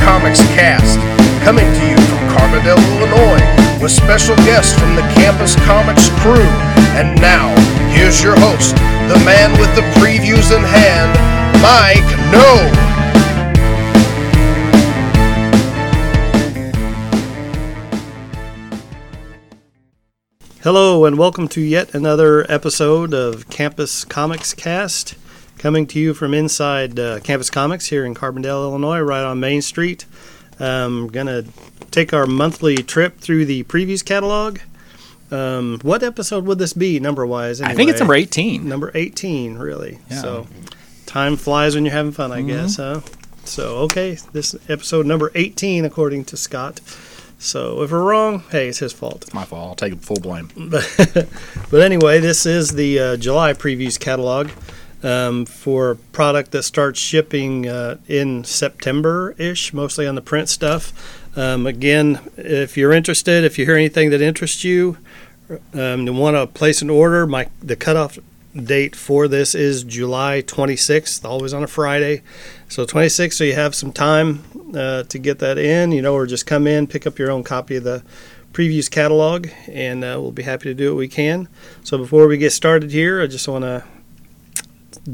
Comics Cast, coming to you from Carbondale, Illinois, with special guests from the Campus Comics crew. And now, here's your host, the man with the previews in hand, Mike No. Hello, and welcome to yet another episode of Campus Comics Cast, coming to you from inside uh, Campus Comics here in Carbondale, Illinois, right on Main Street. Um, gonna take our monthly trip through the previews catalog. Um, what episode would this be, number wise? I think it's number 18. Number 18, really. Yeah. So, time flies when you're having fun, I Mm-hmm. guess, huh? So, okay, this is episode number 18, according to Scott. So, if we're wrong, hey, it's his fault. It's My fault. I'll take full blame. but but anyway, this is the uh, July previews catalog um, for product that starts shipping uh, in September ish, mostly on the print stuff. Um, again, if you're interested, if you hear anything that interests you, um, and want to place an order, my the cutoff date for this is July 26th, always on a Friday. So 26th, so you have some time uh, to get that in, you know, or just come in, pick up your own copy of the previews catalog, and uh, we'll be happy to do what we can. So before we get started here, I just want to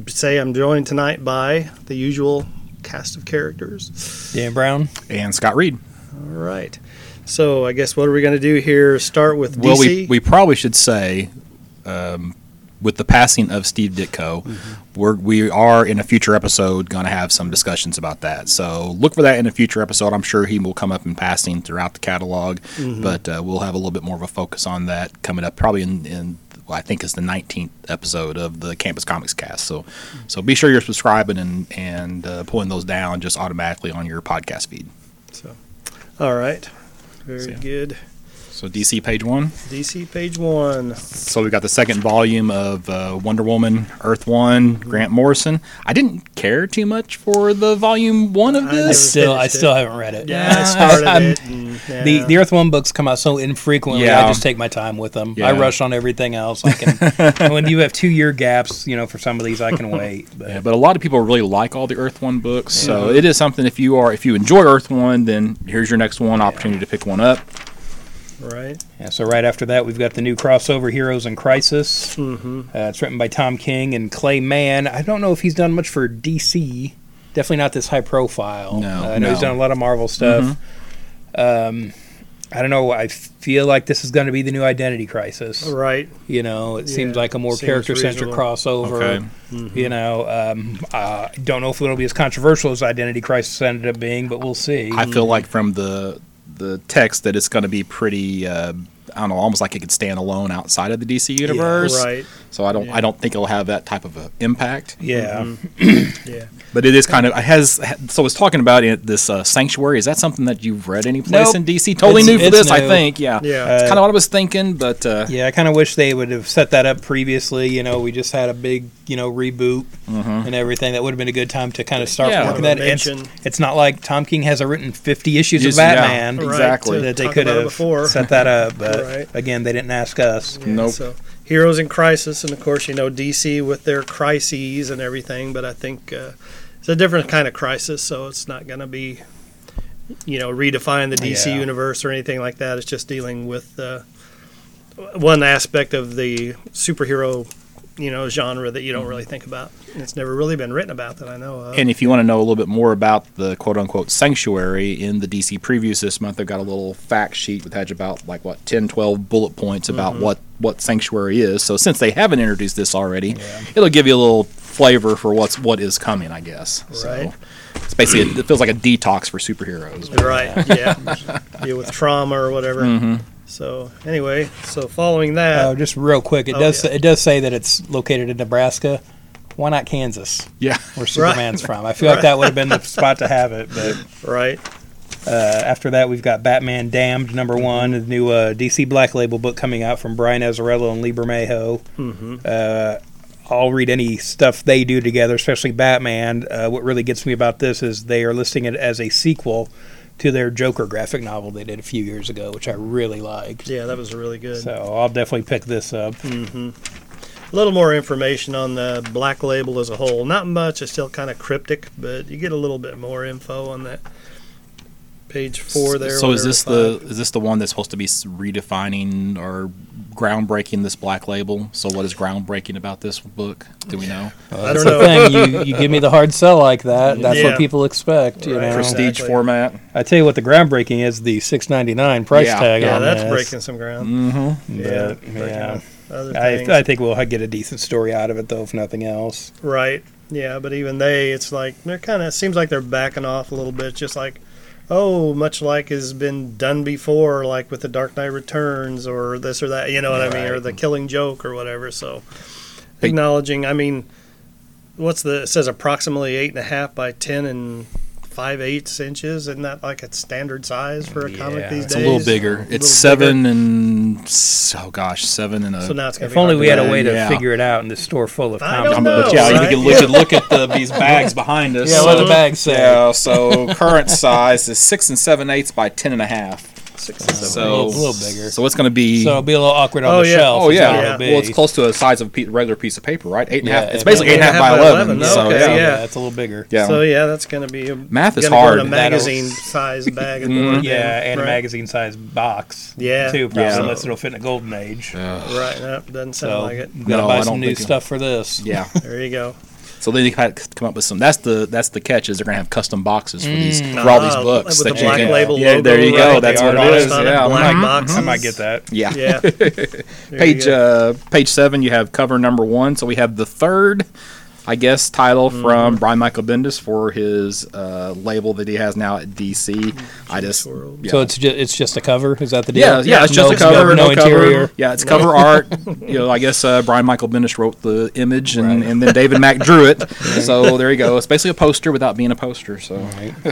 say I'm joined tonight by the usual cast of characters. Dan Brown. And Scott Reed. All right. So I guess what are we going to do here? Start with DC. Well, we, we probably should say, um, with the passing of Steve Ditko, Mm-hmm. we're, we are in a future episode going to have some discussions about that. So look for that in a future episode. I'm sure he will come up in passing throughout the catalog, Mm-hmm. but uh, we'll have a little bit more of a focus on that coming up probably in, in well, I think it's the 19th episode of the Campus Comics cast. So so be sure you're subscribing and, and uh, pulling those down just automatically on your podcast feed. So, all right. Very So, yeah. good. So DC page one. DC page one. So we got the second volume of uh, Wonder Woman, Earth One, Grant Morrison. I didn't care too much for the volume one of I I this. still, I finished it. still haven't read it. Yeah, I started I'm- it. Yeah. The the Earth One books come out so infrequently. Yeah. I just take my time with them. Yeah. I rush on everything else. I can. when you have two year gaps, you know, for some of these, I can wait. But Yeah, but a lot of people really like all the Earth One books, so it is something. If you are, if you enjoy Earth One, then here's your next one opportunity to pick one up. right. Yeah, so right after that, we've got the new crossover Heroes in Crisis. Mm-hmm. Uh, it's written by Tom King and Clay Mann. I don't know if he's done much for DC. Definitely not this high profile. No, Uh, I know he's done a lot of Marvel stuff. Um, I don't know. I feel like this is going to be the new Identity Crisis. Right. You know, it seems like a more character centric crossover. Okay. Mm-hmm. You know, um, uh, don't know if it'll be as controversial as Identity Crisis ended up being, but we'll see. I feel like from the the text that it's going to be pretty. Uh, I don't know, almost like it could stand alone outside of the DC universe. Right. So I don't, Yeah. I don't think it'll have that type of a impact. yeah. Mm-hmm. Yeah. But it is kind of it has. So I was talking about it, this uh, sanctuary. Is that something that you've read any place Nope. in DC? Totally It's- new for it's this, I think. Yeah, Yeah. It's Uh, kind of what I was thinking, but uh, Yeah, I kind of wish they would have set that up previously. You know, we just had a big, you know, reboot and everything. That would have been a good time to kind of start Yeah. working Have that. a It's, it's not like Tom King has written 50 issues Yes, of yeah. Batman. Right, Exactly. to That they could have before. set that up, but Right. again, they didn't ask us. Yeah, Nope. So Heroes in Crisis, and of course, you know DC with their crises and everything. But I think uh, it's a different kind of crisis, so it's not going to be, you know, redefine the DC Yeah. universe or anything like that. It's just dealing with uh, one aspect of the superhero, you know, genre that you don't really think about. It's never really been written about that I know of. And if you want to know a little bit more about the quote unquote sanctuary in the DC previews this month, they've got a little fact sheet that has about like what 10, 12 bullet points about Mm-hmm. what, what sanctuary is. So since they haven't introduced this already, it'll give you a little flavor for what's what is coming, I guess. Right. So it's basically it feels like a detox for superheroes. Right. Yeah. Deal with trauma or whatever. Mm-hmm. So anyway, so following that, Uh, just real quick, it Oh, does yeah. it does say that it's located in Nebraska. Why not Kansas, Yeah. where Superman's from? I feel like that would have been the spot to have it, but. right? Uh, after that, we've got Batman Damned number one, the new uh, DC Black Label book coming out from Brian Azzarello and Lee Bermejo. Mm-hmm. Uh, I'll read any stuff they do together, especially Batman. Uh, what really gets me about this is they are listing it as a sequel to their Joker graphic novel they did a few years ago, which I really liked. Yeah, that was really good. So I'll definitely pick this up. hmm a little more information on the Black Label as a whole. Not much. It's still kind of cryptic, but you get a little bit more info on that page four there. So is whatever, this five. the is this the one that's supposed to be redefining or groundbreaking this black label? So what is groundbreaking about this book? Do we know? I That's don't the know. thing. You you give me the hard sell like that. That's Yeah. what people expect. You Right. know. Prestige. Prestige Exactly. format. I tell you what, the groundbreaking is the six ninety nine price Yeah. tag. Yeah, on that's this. breaking some ground. Mm-hmm. Yeah, But, breaking yeah. Other I. I think we'll get a decent story out of it, though, if nothing else. Right. Yeah, but even they, it's like they're kind of seems like they're backing off a little bit, just like, oh, much like has been done before, like with the Dark Knight Returns or this or that. You know what I mean, or the Killing Joke or whatever. So, acknowledging. I mean, what's the? It says approximately eight and a half by ten and five eighths inches. Isn't that like a standard size for a comic these It's days? It's a little bigger. A It's little seven and oh gosh, seven and a. So now it's If only we had a way to Yeah. figure it out in this store full of I comics. don't know. but yeah, right? you could, we could look at the, these bags behind us. Yeah, what the bags say. Yeah, so current size is six and seven eighths by ten and a half. Six and seven. So a little, little bigger. So it's going to be. So it'll be a little awkward on Oh, the yeah. shelf. oh yeah. Yeah. Well, it's close to the size of a pe- regular piece of paper, right? Eight and a half. Yeah, It's basically eight and a half by eleven. eleven, So okay, yeah. yeah. it's a little bigger. Yeah. So yeah, that's going to be a, Math is gonna go in hard. a magazine size bag. at the Mhm. end, Yeah, and right? a magazine size box. Yeah. Too, probably, Yeah. unless it'll fit in a golden age. Right, no, doesn't sound So, like it. we gotta buy some new stuff for this. Yeah. There you go. So then you had to come up with some. That's the that's the catch is they're gonna have custom boxes for these for all these Ah, books with that the you black can- label Yeah, logo. there you go. right, That's what it is. on Yeah. black boxes. I might get that. Yeah. Yeah. There you page go. uh, page seven, you have cover number one. So we have the third, I guess, title Mm-hmm. from Brian Michael Bendis for his uh, label that he has now at DC. I just yeah. So it's just it's just a cover. Is that the deal? yeah, yeah, it's just no, a cover, no, no, cover. interior. Yeah, it's cover art. You know, I guess uh, Brian Michael Bendis wrote the image, and, and then David Mack drew it. So there you go. It's basically a poster without being a poster. So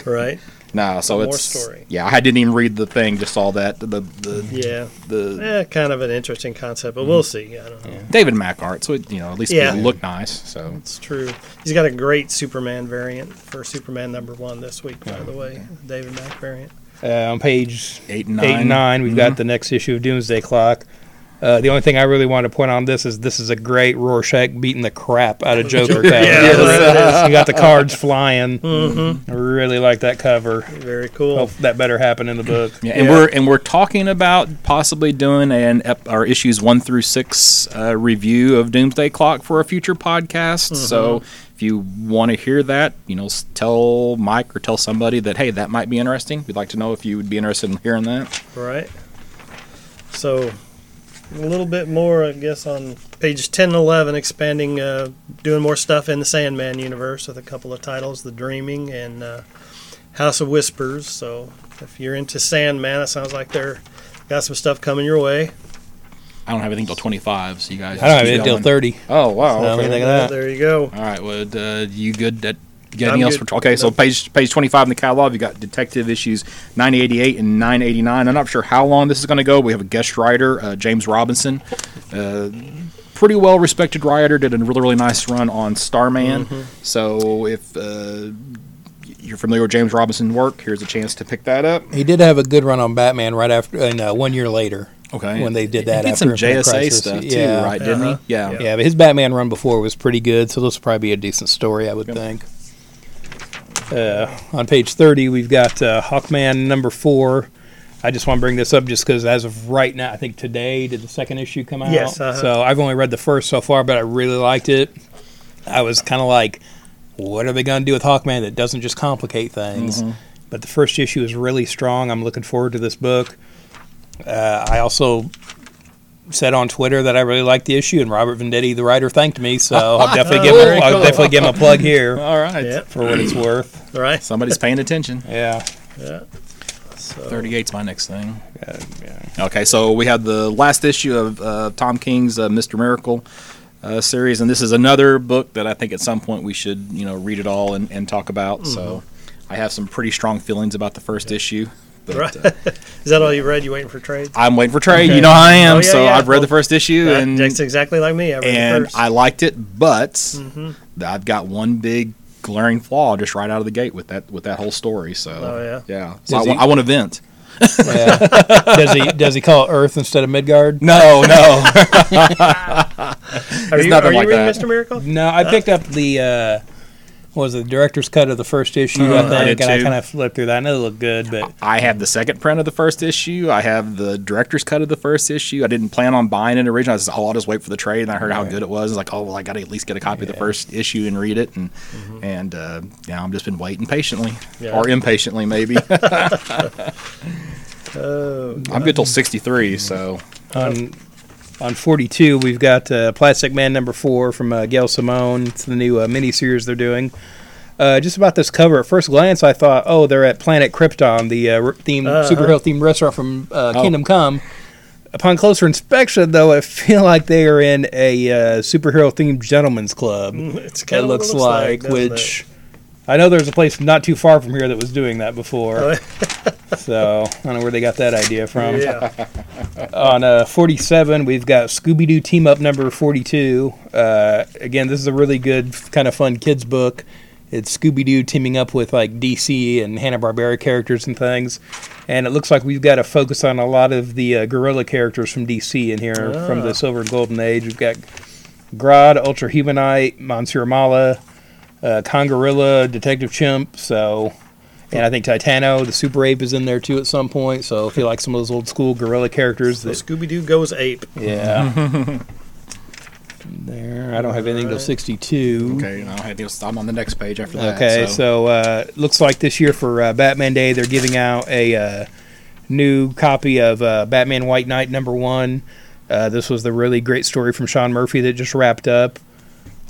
Right. No, so it's. More it's story. yeah. I didn't even read the thing; just saw that the the Yeah. the Yeah, kind of an interesting concept, but we'll mm. see. I don't know. David Mack art. So it, you know, at least Yeah. it'll look nice. So It's true. He's got a great Superman variant for Superman number one this week, by oh, the way. David Mack variant. Uh, on page eight and eight and nine, we've got mm-hmm. the next issue of Doomsday Clock. Uh, the only thing I really want to point on this is this is a great Rorschach beating the crap out of Joker cover. Yeah, that you got the cards flying. Mm-hmm. I really like that cover. Very cool. Hope that better happen in the book. Yeah, and Yeah. we're and we're talking about possibly doing an ep- our issues one through six uh, review of Doomsday Clock for a future podcast. So if you want to hear that, you know, tell Mike or tell somebody that hey, that might be interesting. We'd like to know if you would be interested in hearing that. Right. So, a little bit more, I guess, on page 10 and 11, expanding, uh, doing more stuff in the Sandman universe with a couple of titles The Dreaming and uh, House of Whispers. So, if you're into Sandman, it sounds like they're got some stuff coming your way. I don't have anything till twenty five, so you guys. I don't have keep it until thirty. Oh wow! So, okay. anything- Look at that. there you go. All right. Well, uh, you good? At, you got anything else for? Okay, so page page twenty five in the catalog, you got Detective issues nine eighty eight and nine eighty nine. I'm not sure how long this is going to go. We have a guest writer, uh, James Robinson, uh, pretty well respected writer. Did a really really nice run on Starman. Mm-hmm. So if uh, you're familiar with James Robinson's work, here's a chance to pick that up. He did have a good run on Batman right after, and uh, one year later. Okay. When they did that he did after some Infinite JSA Crisis. stuff too, Yeah. right? Didn't Uh-huh. he? Yeah. Yeah. Yeah, but his Batman run before was pretty good, so this will probably be a decent story, I would think. Uh, on page 30, we've got uh, Hawkman number four. I just want to bring this up just because, as of right now, I think today did the second issue come out. Yes, uh-huh. So I've only read the first so far, but I really liked it. I was kind of like, what are they going to do with Hawkman that doesn't just complicate things? Mm-hmm. But the first issue is really strong. I'm looking forward to this book. Uh, I also said on Twitter that I really liked the issue, and Robert Venditti, the writer, thanked me. So I'll definitely give Very him, I'll definitely give him a plug here All right. Yeah. for what it's worth. Right. Somebody's paying attention. Yeah. Yeah. So, 38's my next thing. Uh, yeah. Okay, so we have the last issue of uh, Tom King's uh, Mr. Miracle uh, series, and this is another book that I think at some point we should, you know, read it all and, and talk about. So I have some pretty strong feelings about the first issue. But Right. uh, Is that all you read? You waiting for trades? I'm waiting for trade. Okay. You know how I am. Oh, yeah, so yeah. I've read Well, the first issue, That- and that's exactly like me. I read the and first. I liked it, but Mhm. I've got one big glaring flaw just right out of the gate with that with that whole story. So Oh, yeah? yeah. So I he- I want to vent. Yeah. does he does he call it Earth instead of Midgard? No, no. Are you, nothing are you like reading that. Mr. Miracle? No, I picked up the uh, what was it, the director's cut of the first issue, Uh, I I think, did and I kind of flipped through that. and it looked good, but I have the second print of the first issue. I have the director's cut of the first issue. I didn't plan on buying it originally. I was just, oh, I'll just wait for the trade. And I heard how Right. good it was. It's like, oh, well, I got to at least get a copy of the first issue and read it. And and uh, yeah, I'm just been waiting patiently Yeah. or impatiently, maybe. Oh, I'm good till 63, so on on 42 we've got uh, Plastic Man number four from uh, Gail Simone. It's the new uh, miniseries they're doing. Uh, just about this cover, at first glance, I thought, oh, they're at Planet Krypton, the uh, theme Uh-huh. superhero themed restaurant from uh, Oh. Kingdom Come. Upon closer inspection, though, I feel like they are in a uh, superhero themed gentleman's club. it's It of looks like, doesn't which I know there's a place not too far from here that was doing that before. so I don't know where they got that idea from. yeah. On uh, 47, we've got Scooby Doo Team Up number 42. Uh, again, this is a really good, kind of fun kids book. It's Scooby Doo teaming up with like DC and Hanna Barbera characters and things, and it looks like we've got to focus on a lot of the uh, gorilla characters from DC in here from Ah. the Silver and Golden Age. We've got Grodd, Ultra Humanite, Monsieur Mallah, uh, Kongorilla, Detective Chimp. So, and I think Titano, the Super Ape, is in there too at some point. So, if you like some of those old school gorilla characters, So that Scooby Doo goes ape. yeah. there, I don't have anything till Alright. 62. okay. You know, I think I'm on the next page after that. Okay, so, uh, looks like this year for uh, Batman Day, they're giving out a uh, new copy of uh, Batman White Knight number one. Uh, this was the really great story from Sean Murphy that just wrapped up.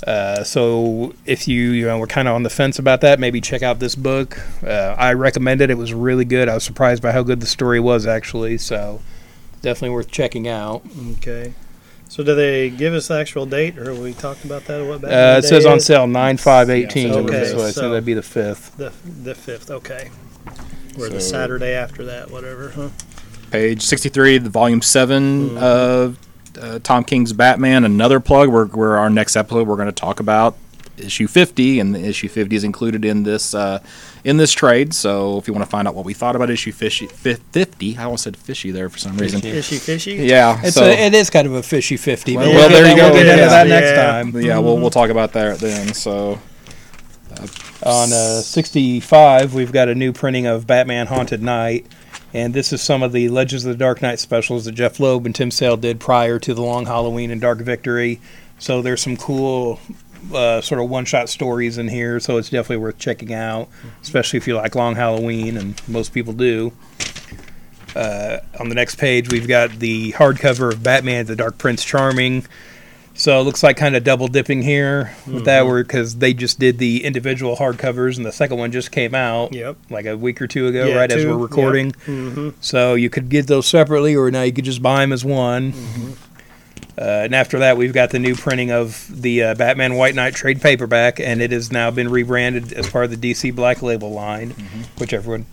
Uh, so if you you know were kind of on the fence about that, maybe check out this book. Uh, I recommend it. It was really good. I was surprised by how good the story was actually. So definitely worth checking out. Okay. So do they give us the actual date, or we talked about that? What Uh, Batman it says on is? sale nine five eighteen. Okay, so I so- think that'd be the fifth. The the fifth. Okay. Or the So- Saturday after that, whatever. Huh? page 63, the volume 7 Mhm. of uh, Tom King's Batman. Another plug where, where our next episode we're going to talk about issue 50, and the issue 50 is included in this uh, in this trade. So if you want to find out what we thought about issue fishy, fif- 50, I almost said fishy there for some reason. Fishy. Is fishy? Yeah, It's so a, it is kind of a fishy fifty. Well, but well, we'll there you go. We'll get into Yeah. that Yeah. next time. yeah, we'll we'll talk about that then. So On uh, 65, we've got a new printing of Batman Haunted Knight. And this is some of the Legends of the Dark Knight specials that Jeph Loeb and Tim Sale did prior to the Long Halloween and Dark Victory. So there's some cool uh, sort of one shot stories in here. So it's definitely worth checking out, especially if you like Long Halloween, and most people do. Uh, on the next page, we've got the hardcover of Batman the Dark Prince Charming. So it looks like kind of double dipping here with that, word because they just did the individual hardcovers and the second one just came out Yep. like a week or two ago, Yeah, right as we're recording. Mm-hmm. So you could get those separately, or now you could just buy them as one. Uh, and after that, we've got the new printing of the uh, Batman White Knight trade paperback, and it has now been rebranded as part of the DC Black Label line, which everyone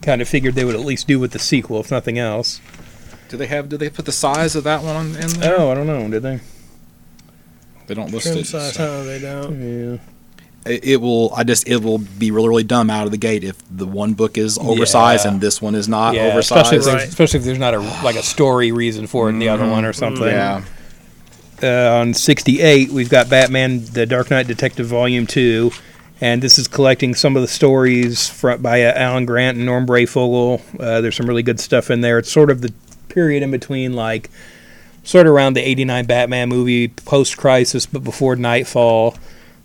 kind of figured they would at least do with the sequel, if nothing else. do they have? Do they put the size of that one in there? Oh, I don't know, did they? They don't list Trim it. size, so- huh? They don't. Yeah. It, it will. I just. It will be really, really dumb out of the gate if the one book is oversized Yeah. and this one is not yeah, oversized. especially if, there's, Right. especially if there's not a like a story reason for it in the other one or something. yeah. uh, on 68, we've got Batman: The Dark Knight Detective Volume Two, and this is collecting some of the stories from, by uh, Alan Grant and Norm Breyfogle. Uh, there's some really good stuff in there. It's sort of the period in between, like sort of around the '89 Batman movie, post-crisis, but before Nightfall.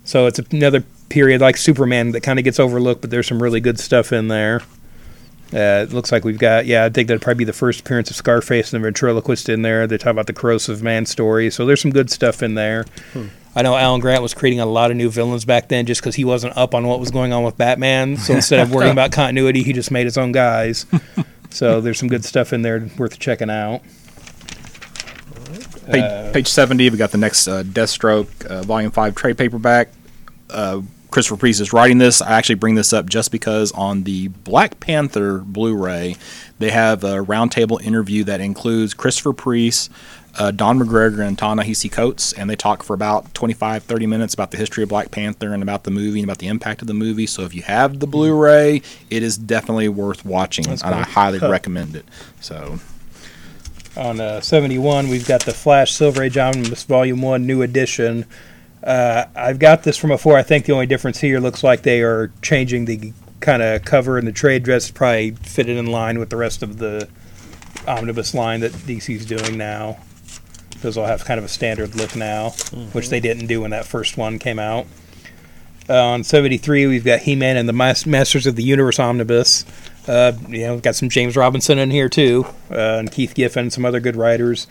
So it's another period like Superman that kind of gets overlooked, but there's some really good stuff in there. Uh, it looks like we've got, yeah, I think that'd probably be the first appearance of Scarface and the ventriloquist in there. They talk about the corrosive man story. So there's some good stuff in there. I know Alan Grant was creating a lot of new villains back then just because he wasn't up on what was going on with Batman. So instead of worrying about continuity, he just made his own guys. so there's some good stuff in there worth checking out. Page, Uh, page 70, we got the next uh, Deathstroke uh, Volume 5 trade paperback. Uh, Christopher Priest is writing this. I actually bring this up just because on the Black Panther Blu ray, they have a roundtable interview that includes Christopher Priest, uh, Don McGregor, and Ta-Nehisi Coates, and they talk for about 25, 30 minutes about the history of Black Panther and about the movie and about the impact of the movie. So if you have the Blu ray, it is definitely worth watching, That's and I highly Huh. recommend it. So On uh, 71, we've got the Flash Silver Age Omnibus Volume 1 New Edition. Uh, I've got this from before. I think the only difference here looks like they are changing the kind of cover and the trade dress probably fit it in line with the rest of the omnibus line that DC's doing now. Those all have kind of a standard look now, which they didn't do when that first one came out. Uh, on 73, we've got He-Man and the Mas- Masters of the Universe omnibus. Uh, you know, we've got some James Robinson in here too, uh, and Keith Giffen, some other good writers.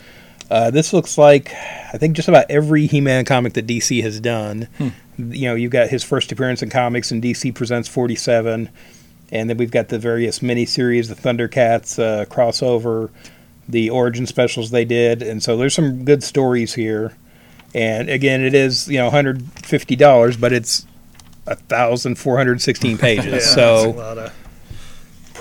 Uh, this looks like I think just about every He-Man comic that DC has done. You know, you've got his first appearance in comics in DC Presents 47, and then we've got the various miniseries, the Thundercats uh, crossover, the origin specials they did, and so there's some good stories here. And again, it is you know 150 dollars, but it's a thousand four hundred sixteen pages, Yeah, so that's a lot of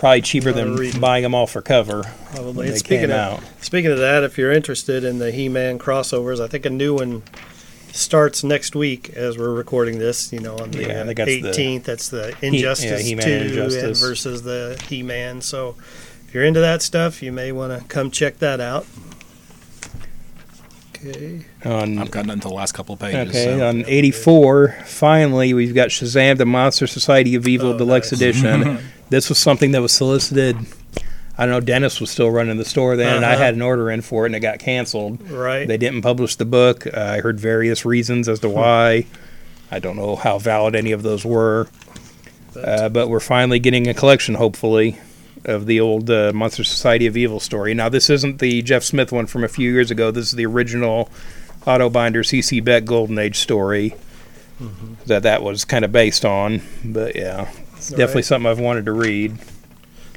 probably cheaper than reading. buying them all for cover. probably. when And they speaking came of out. speaking of that, if you're interested in the He-Man crossovers, I think a new one starts next week as we're recording this. You know, on the Yeah, I think that's the- 18th. That's the Injustice He-Man 2 and Injustice. versus the He-Man. So if you're into that stuff, you may want to come check that out. Okay. On I've gotten into the last couple of pages. Okay, so. on 84, finally, we've got Shazam, the Monster Society of Evil Oh, Deluxe nice. Edition. this was something that was solicited. I don't know, Dennis was still running the store then, and I Uh-huh. had an order in for it, and it got canceled. Right. They didn't publish the book. Uh, I heard various reasons as to why. I don't know how valid any of those were. Uh, but we're finally getting a collection, hopefully, of the old uh, Monster Society of Evil story. Now, this isn't the Jeff Smith one from a few years ago. This is the original Otto Binder CC Beck Golden Age story that that was kind of based on. But yeah, it's definitely Right. something I've wanted to read.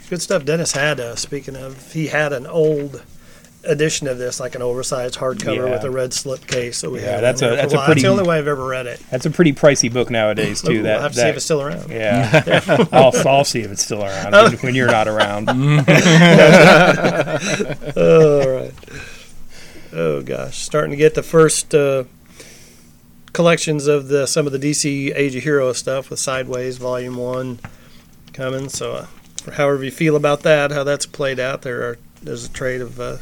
Good stuff. Dennis had, uh, speaking of, he had an old edition of this, like an oversized hardcover Yeah. with a red slip case. So we Yeah, have that's a- that's a while. pretty- That's the only way I've ever read it. That's a pretty pricey book nowadays too. Ooh, that I'll have to that, see if it's still around. yeah, I'll, I'll see if it's still around when, when you're not around. Oh, all right. Oh gosh, starting to get the first uh, collections of the some of the DC Age of Heroes stuff with Sideways Volume One coming. So, uh, however you feel about that, how that's played out, there are there's a trade of uh,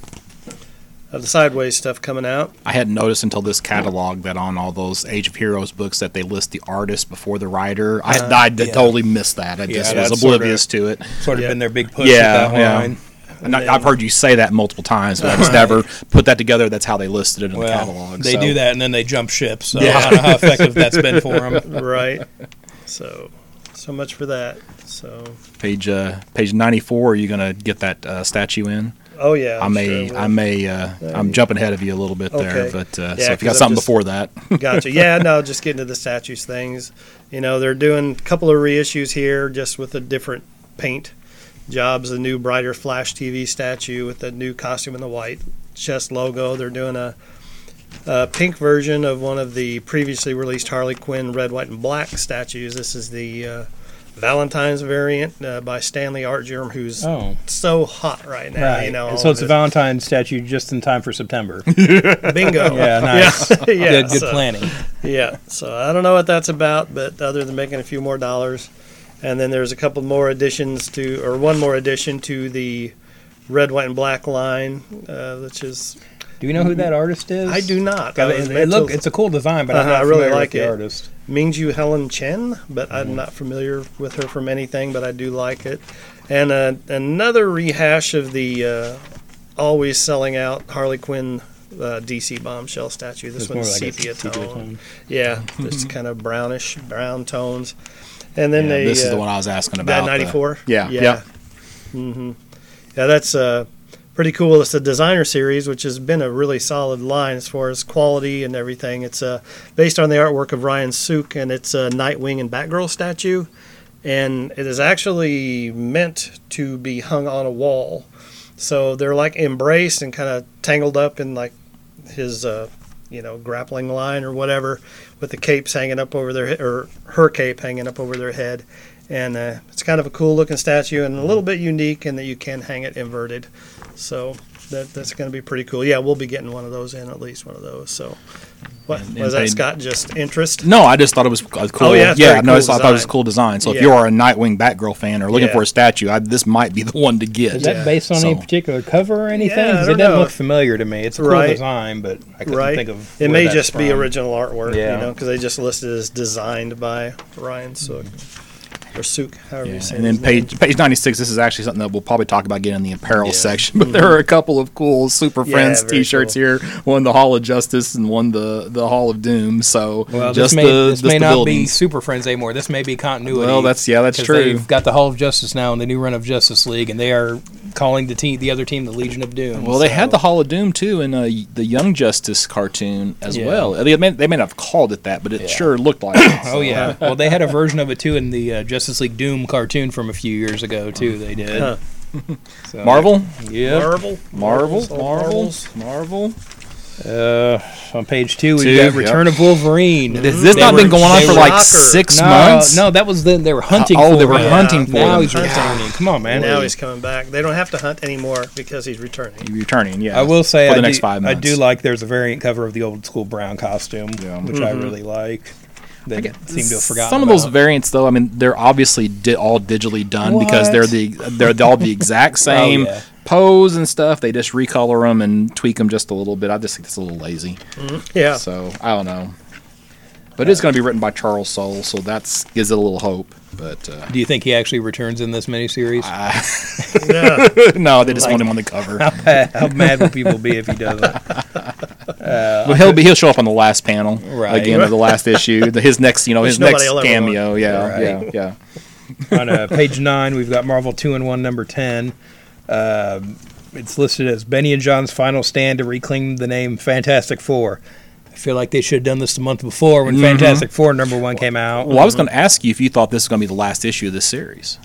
of the Sideways stuff coming out. I hadn't noticed until this catalog that on all those Age of Heroes books that they list the artist before the writer. I, Uh, I yeah. totally missed that. I Yeah, just was that's sorta- oblivious to it. Sort of Yeah. been their big push Yeah, with that yeah. line. And I, I've heard you say that multiple times, but I just never put that together. That's how they listed it in the catalog. they so. do that and then they jump ship. So Yeah. I don't know how effective that's been for them. right. So, so much for that. So, Page uh, page ninety four. Are you gonna get that uh, statue in? Oh yeah, I may sure I may uh, I'm jumping ahead of you a little bit there, Okay. but uh, Yeah, so if you got something just- before that, Gotcha. Yeah, no, just getting to the statues things. You know, they're doing a couple of reissues here, just with a different paint jobs. The new brighter Flash TV statue with the new costume and the white chest logo. They're doing a, a pink version of one of the previously released Harley Quinn red, white, and black statues. This is the uh, Valentine's variant uh, by Stanley Artgerm, who's Oh, so hot right now. right. You know, And so it's a his- Valentine's statue just in time for September. bingo. Yeah, nice. Yeah, yeah, good, good so- planning. Yeah, so I don't know what that's about, but other than making a few more dollars, and then there's a couple more additions to, or one more addition to the red, white, and black line, uh, which is Do you know who that artist is? I do not. Got I it, it look, it's a cool design, but I'm Uh-huh, not I really like with the it. artist. Mingju Helen Chen, but Mm-hmm. I'm not familiar with her from anything, but I do like it. And uh, another rehash of the uh, always selling out Harley Quinn uh, DC bombshell statue. This It's one's more like a sepia sepia tone. tone. Yeah, it's kind of brownish, brown tones. And then yeah, they this is uh, the one I was asking that about. the- 94? yeah, Yeah. yeah. hmm Yeah, that's uh, pretty cool. It's a designer series, which has been a really solid line as far as quality and everything. It's uh, based on the artwork of Ryan Sook, and it's a Nightwing and Batgirl statue. And it is actually meant to be hung on a wall. So they're like embraced and kind of tangled up in like his, uh, you know, grappling line or whatever, with the capes hanging up over their he- or her cape hanging up over their head and uh, it's kind of a cool looking statue and a little bit unique in that you can hang it inverted. So that that's going to be pretty cool. Yeah, we'll be getting one of those in at least one of those. So, what And- was that, they- Scott? Just interest? No, I just thought it was a uh, cool. Oh, yeah, it's yeah, very no, I cool just thought it was a cool design. So if you are a Nightwing Batgirl fan or looking Yeah. for a statue, I, this might be the one to get. Is that Yeah. based on any particular cover or anything? Yeah, I 'Cause don't it doesn't know. look familiar to me. It's a cool Right. design, but I couldn't Right. think of. it where may that's just be original artwork, Yeah. you know, because they just listed as designed by Ryan Sook or Sook, however you say and then name. page page ninety six. This is actually something that we'll probably talk about again in the apparel section. But there are a couple of cool Super Friends T-shirts cool. here. One the Hall of Justice and one the the Hall of Doom. So Well, just this may, the this may not be. Super Friends anymore. This may be continuity. Well, that's- yeah, that's true. They've got the Hall of Justice now in the new run of Justice League, and they are calling the team, the other team, the Legion of Doom. Well, they had the Hall of Doom too in uh, the Young Justice cartoon as Yeah. well. They may, they may not have called it that, but it Yeah. sure looked like it. Oh yeah. well, they had a version of it too in the uh, Justice League Doom cartoon from a few years ago too. They did. Huh. So, Marvel, Yeah. Marvel, Marvel, Marvels, Marvel, Marvel. Uh, on page two, we've Two, got yep. Return of Wolverine. Has Mm-hmm. this They not were- been going on for like Rocker. six no, months? no, that was then they were hunting. Oh, for they were him. hunting for Now him. he's returning. Come on, man. Now he's coming back. They don't have to hunt anymore because he's returning. returning. Yeah, I will say for the I next do, five I do like there's a variant cover of the old school brown costume, Yeah. which I Mhm. really like. They seem to have forgotten Some of those variants, though, I mean, they're obviously di- all digitally done because they're the they're all the exact oh, same Oh, yeah. pose and stuff. They just recolor them and tweak them just a little bit. I just think it's a little lazy. Mm-hmm. Yeah. So I don't know. But it's going to be written by Charles Soule, so that gives it a little hope. But uh, Do you think he actually returns in this miniseries? yeah. no, they just want him on the cover. How mad will people be if he doesn't? But he'll be he'll show up on the last panel Right. again of the last issue. The, his next, you know, his next nobody will cameo. Yeah, Right. yeah, yeah. on uh, page nine, we've got Marvel Two-in-One, number ten. Um it's listed as Benny and John's final stand to reclaim the name Fantastic Four. I feel like they should have done this the month before when Fantastic Four number one came out. Mm-hmm. Well, I was going to ask you if you thought this was going to be the last issue of this series.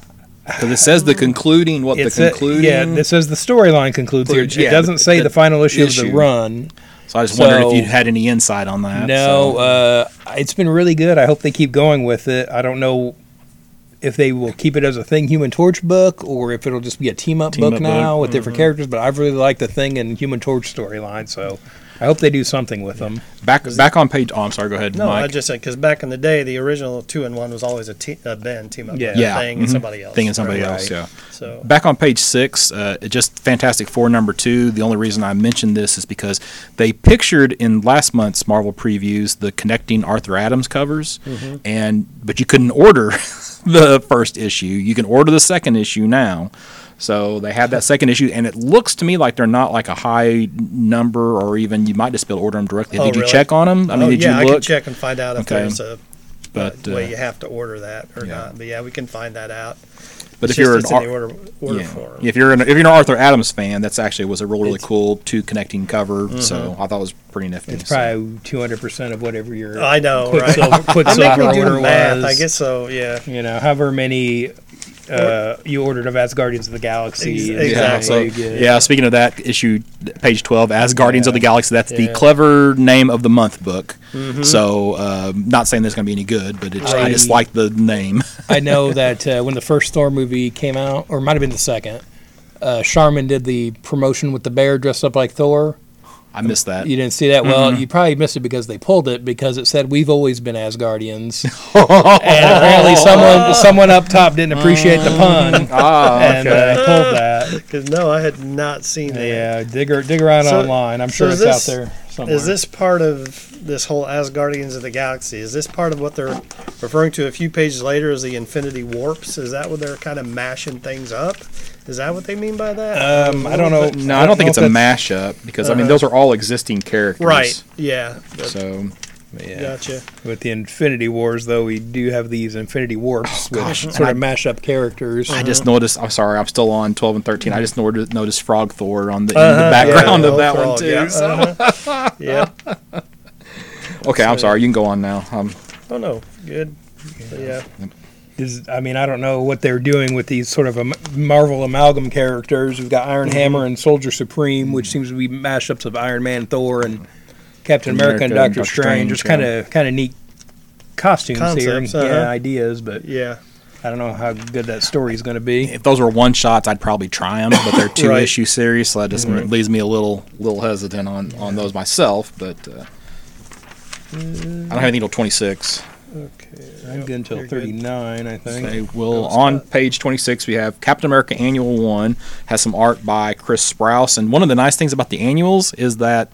Because it says the concluding, what It's the a- concluding. yeah, this says the storyline concludes here. Concludes, It yeah, doesn't say the the final issue, of the run. so I was just wondering if you had any insight on that. No, so. uh, it's been really good. I hope they keep going with it. I don't know if they will keep it as a Thing Human Torch book or if it'll just be a team up Team book up now book. with different characters. But I've really liked the Thing and Human Torch storyline, so I hope they do something with them. back back on page. Oh, I'm sorry. Go ahead, No, I just said because back in the day, the original Two-in-One was always a, te- a Ben team up. Yeah. Yeah, thing mhm. and somebody else. Thing and somebody Right. else. Yeah. So Back on page six, uh, just Fantastic Four number two. The only reason I mentioned this is because they pictured in last month's Marvel previews the connecting Arthur Adams covers, Mm-hmm. and but you couldn't order the first issue. You can order the second issue now. So they have that second issue, and it looks to me like they're not like a high number, or even you might just be able to order them directly. Oh, did you really? check on them? I mean, oh, did yeah, you I can check and find out if Okay. there's a But, uh, way you have to order that or yeah. not. But yeah, we can find that out. But It's if you're an Ar- the order, order Yeah. If you're an if you're an Arthur Adams fan, that's actually was a really really It's- cool two connecting cover. So I thought it was pretty nifty. It's so. probably two hundred percent of whatever your I know, right? Quicksilver, I make Quicksilver do order math. was. I guess so. Yeah. you know, however many uh, you ordered of Asgardians of the Galaxy. Ex- and Yeah, exactly. so, yeah, speaking of that, issue page 12, Asgardians of the Galaxy, that's the clever name of the month book. Mm-hmm. So, um, not saying there's going to be any good, but it's, I, I- just like the name. I know that uh, when the first Thor movie came out, or might have been the second, uh, Charmin did the promotion with the bear dressed up like Thor. I missed that. You didn't see that? Well, Mm-hmm. you probably missed it because they pulled it because it said we've always been Asgardians, and apparently someone someone up top didn't appreciate the pun ah, and uh, pulled that. Because no, I had not seen that. Yeah, dig dig around So- online. I'm so sure is it's this- out there somewhere. Is this part of this whole Asgardians of the Galaxy? Is this part of what they're referring to a few pages later as the Infinity Warps? Is that what they're kind of mashing things up? Is that what they mean by that? Um, I don't know. no, I don't think it's a if that's- mashup because, I mean, Uh-huh. those are all existing characters. Right. Yeah. So, Yeah. Gotcha. With the Infinity Wars, though, we do have these Infinity Warps, which sort and of mash up characters. I just noticed. I'm sorry, I'm still on 12 and 13. I just noticed, noticed Frog Thor on the, Uh-huh, the background yeah, of that overall, one too. yeah, so- uh-huh. yeah. Okay, I'm sorry. You can go on now. Um, Oh no. Good. But yeah. Is I mean, I don't know what they're doing with these sort of am- Marvel amalgam characters. We've got Iron Mm-hmm. Hammer and Soldier Supreme, which seems to be mashups of Iron Man, Thor, and Captain America, and Doctor Doctor Strange. Strange, Just kind of kind of neat costumes Concepts, here, uh-huh. yeah, ideas, but Yeah. I don't know how good that story is going to be. If those were one shots, I'd probably try them, but they're two Right. issue series, so that just Right. leaves me a little little hesitant on on those myself. But uh, I don't have anything till 26. Okay. I'm good until You're good. 39, I think. Okay, well, Go, on page 26, we have Captain America Annual 1, has some art by Chris Sprouse. And one of the nice things about the annuals is that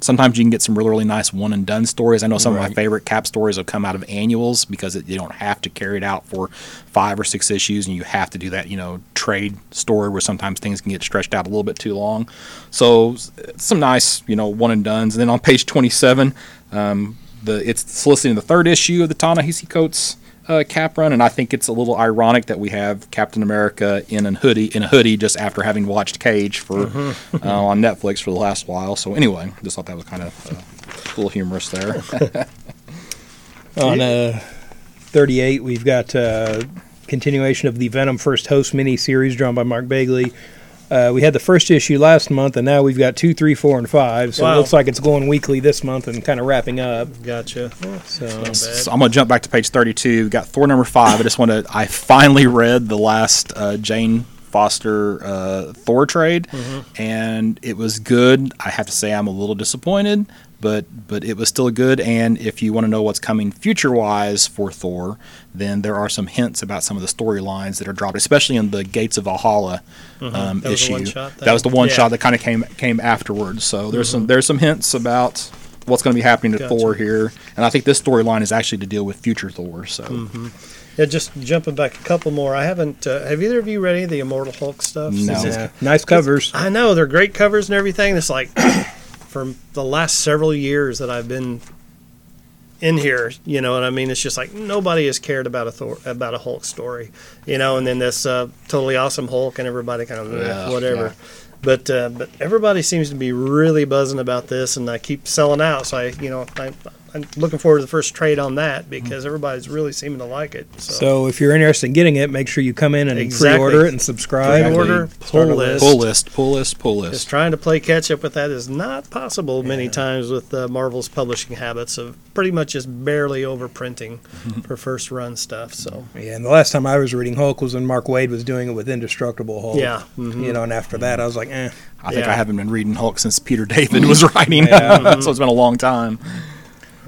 sometimes you can get some really, really nice one and done stories. I know some of my favorite cap stories have come out of annuals because it, you don't have to carry it out for five or six issues and you have to do that, you know, trade story where sometimes things can get stretched out a little bit too long. So, some nice, you know, one and dones. And then on page 27, um, the it's soliciting the third issue of the Ta-Nehisi Coates uh, cap run, and I think it's a little ironic that we have Captain America in a hoodie in a hoodie just after having watched Cage for uh, on Netflix for the last while. So anyway, just thought that was kind of uh, a little humorous there. On uh, 38, we've got uh, continuation of the Venom First Host mini series drawn by Mark Bagley. Uh, we had the first issue last month, and now we've got two, three, four, and five. So Wow. it looks like it's going weekly this month and kind of wrapping up. Gotcha. So So. I'm gonna jump back to page 32. We got Thor number five. I just want to. I finally read the last uh, Jane Foster uh, Thor trade, and it was good. I have to say I'm a little disappointed, but but it was still good. And if you want to know what's coming future wise for Thor, then there are some hints about some of the storylines that are dropped, especially in the Gates of Valhalla um, That issue. one-shot that was the one Yeah. shot that kind of came came afterwards. So there's some there's some hints about what's going to be happening to Gotcha. Thor here, and I think this storyline is actually to deal with future Thor. So Yeah, just jumping back a couple more. I haven't. Uh, have either of you read any of the Immortal Hulk stuff? No. Is yeah, nice covers. I know they're great covers and everything. It's like for the last several years that I've been in here, you know what I mean? It's just like nobody has cared about a Thor, about a Hulk story, you know. And then this uh, totally awesome Hulk, and everybody kind of eh, Yeah, whatever. yeah. But uh, but everybody seems to be really buzzing about this, and I keep selling out. So I, you know, I, I'm looking forward to the first trade on that because everybody's really seeming to like it. So, So if you're interested in getting it, make sure you come in and Exactly. pre-order it and subscribe. Pre-order, Start a pull list. pull list, pull list, pull Just list. trying to play catch up with that is not possible many times with uh, Marvel's publishing habits of pretty much just barely overprinting for first run stuff. So Yeah, and the last time I was reading Hulk was when Mark Waid was doing it with Indestructible Hulk. yeah, mhm. You know, and after that, I was like, eh. I think Yeah. I haven't been reading Hulk since Peter David was writing, Yeah. so it's been a long time.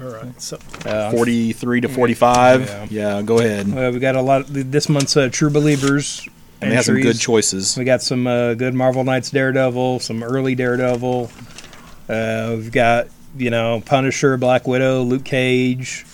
All right. So Uh, 43 to 45. Yeah. Yeah, go ahead. Well, we got a lot. This month's uh, True Believers. And they have some good choices. We got some uh, good Marvel Knights Daredevil, some early Daredevil. Uh, we've got you know Punisher, Black Widow, Luke Cage.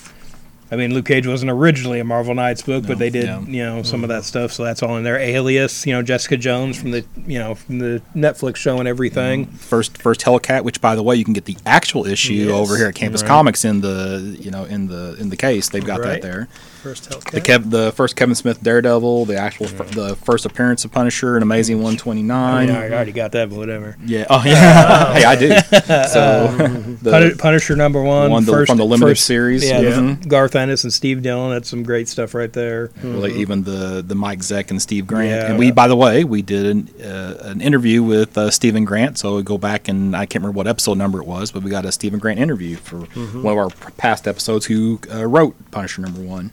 I mean, Luke Cage wasn't originally a Marvel Knights book, No, but they did yeah. you know some of mm-hmm. that stuff, so that's all in there. Alias, you know Jessica Jones from the you know from the Netflix show and everything. Mm-hmm. First, first Hellcat, which by the way, you can get the actual issue Yes. over here at Campus Right. Comics in the you know in the in the case. They've got Right. that there. First Hellcat. The Kev, the first Kevin Smith Daredevil, the actual fir- the first appearance of Punisher, an Amazing 129. I, mean, I already got that, but whatever. Yeah. Oh yeah. hey, I do. So the Puni- Punisher number one, one the- first- from the limited first- series. Yeah, Mhm. Garth Ennis and Steve Dillon. That's some great stuff right there. Well, even the the Mike Zeck and Steve Grant. Yeah. and we, by the way, we did an, uh, an interview with uh, Stephen Grant. So we go back and I can't remember what episode number it was, but we got a Stephen Grant interview for one of our past episodes. Who uh, wrote Punisher number one,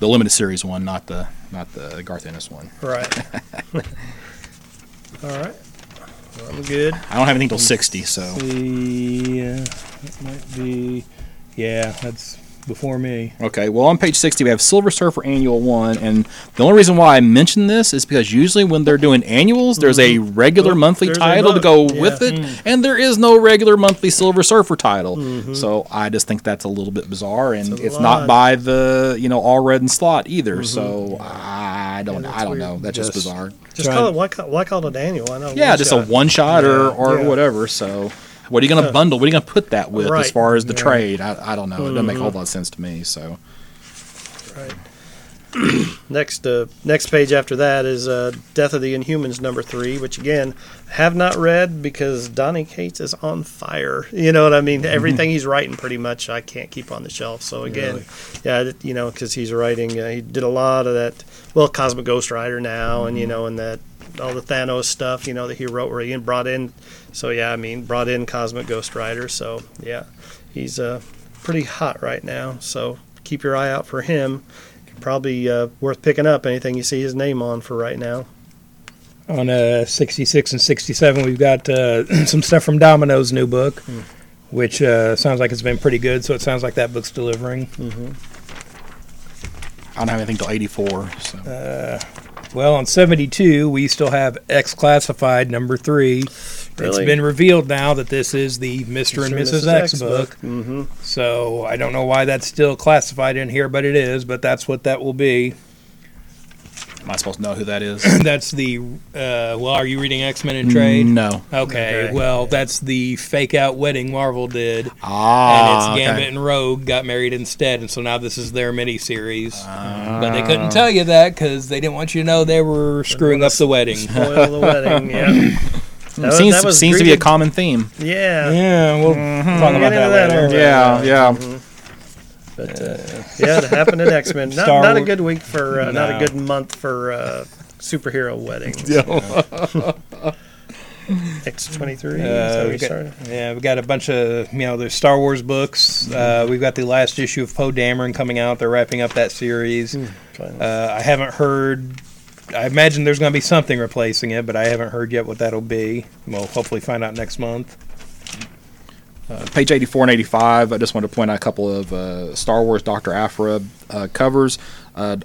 the limited series one, not the not the Garth Ennis one. right. all right. Well, I'm good. I don't have anything till sixty, so Yeah, uh, that might be. Yeah, that's before me. Okay, well, on page 60, we have Silver Surfer Annual 1, and the only reason why I mention this is because usually when they're doing annuals, there's a regular Well, monthly title to go yeah. Mm. with it, and there is no regular monthly Silver Surfer title. So I just think that's a little bit bizarre, and Mm-hmm. It's it's, not by the, you know, all red and slot either. So I don't, Mm-hmm. Yeah, I don't weird. know. That's just Just- bizarre. Just call it why, call- why call it annual? I know. Yeah, just shot. a one shot or, or Yeah. whatever. So. What are you going to bundle? What are you going to put that with Right. as far as the Yeah. trade? I, I don't know. It doesn't make a whole Mhm. lot of sense to me. So Right. next, uh, next page after that is uh, Death of the Inhumans number three, which again have not read because Donny Cates is on fire. You know what I mean? Everything he's writing, pretty much, I can't keep on the shelf. So again, Really? yeah, you know, because he's writing, uh, he did a lot of that. Well, Cosmic Ghost Rider now, and you know, and that all the Thanos stuff, you know, that he wrote where he brought in. So yeah, I mean, brought in Cosmic Ghost Rider. So yeah, he's uh, pretty hot right now. So keep your eye out for him. probably uh, worth picking up. Anything you see his name on for right now. On uh, 66 and 67, we've got uh, some stuff from Domino's new book, which uh, sounds like it's been pretty good. So it sounds like that book's delivering. I don't have anything till 84. So. Well, on 72, we still have X Classified number three. It's been revealed now that this is the Mr. and Mrs. X, book. Mm-hmm. So I don't know why that's still classified in here, but it is. But that's what that will be. Am I supposed to know who that is? that's the. Uh, well, are you reading X Men in Trade? No. Okay, Okay. well, that's the fake out wedding Marvel did. Ah. and it's Gambit okay. and Rogue got married instead, and so now this is their miniseries. Ah. but they couldn't tell you that because they didn't want you to know they were screwing up the wedding. Spoil the wedding. Yeah. That was- seems that was seems to be a common theme. Yeah. Yeah, we'll Mm-hmm. talk about that that later. one. Yeah, yeah. But uh, yeah, it happened in X Men. Not, Star not a good week for, uh, not a good month for uh, superhero weddings. X twenty three. Uh, so we we got- Yeah, we got a bunch of you know there's Star Wars books. Uh, we've got the last issue of Poe Dameron coming out. They're wrapping up that series. Fine. Uh, I haven't heard. I imagine there's going to be something replacing it, but I haven't heard yet what that'll be. We'll hopefully find out next month. Uh, page 84 and 85, I just want to point out a couple of uh, Star Wars Dr. Aphra uh, covers. Uh,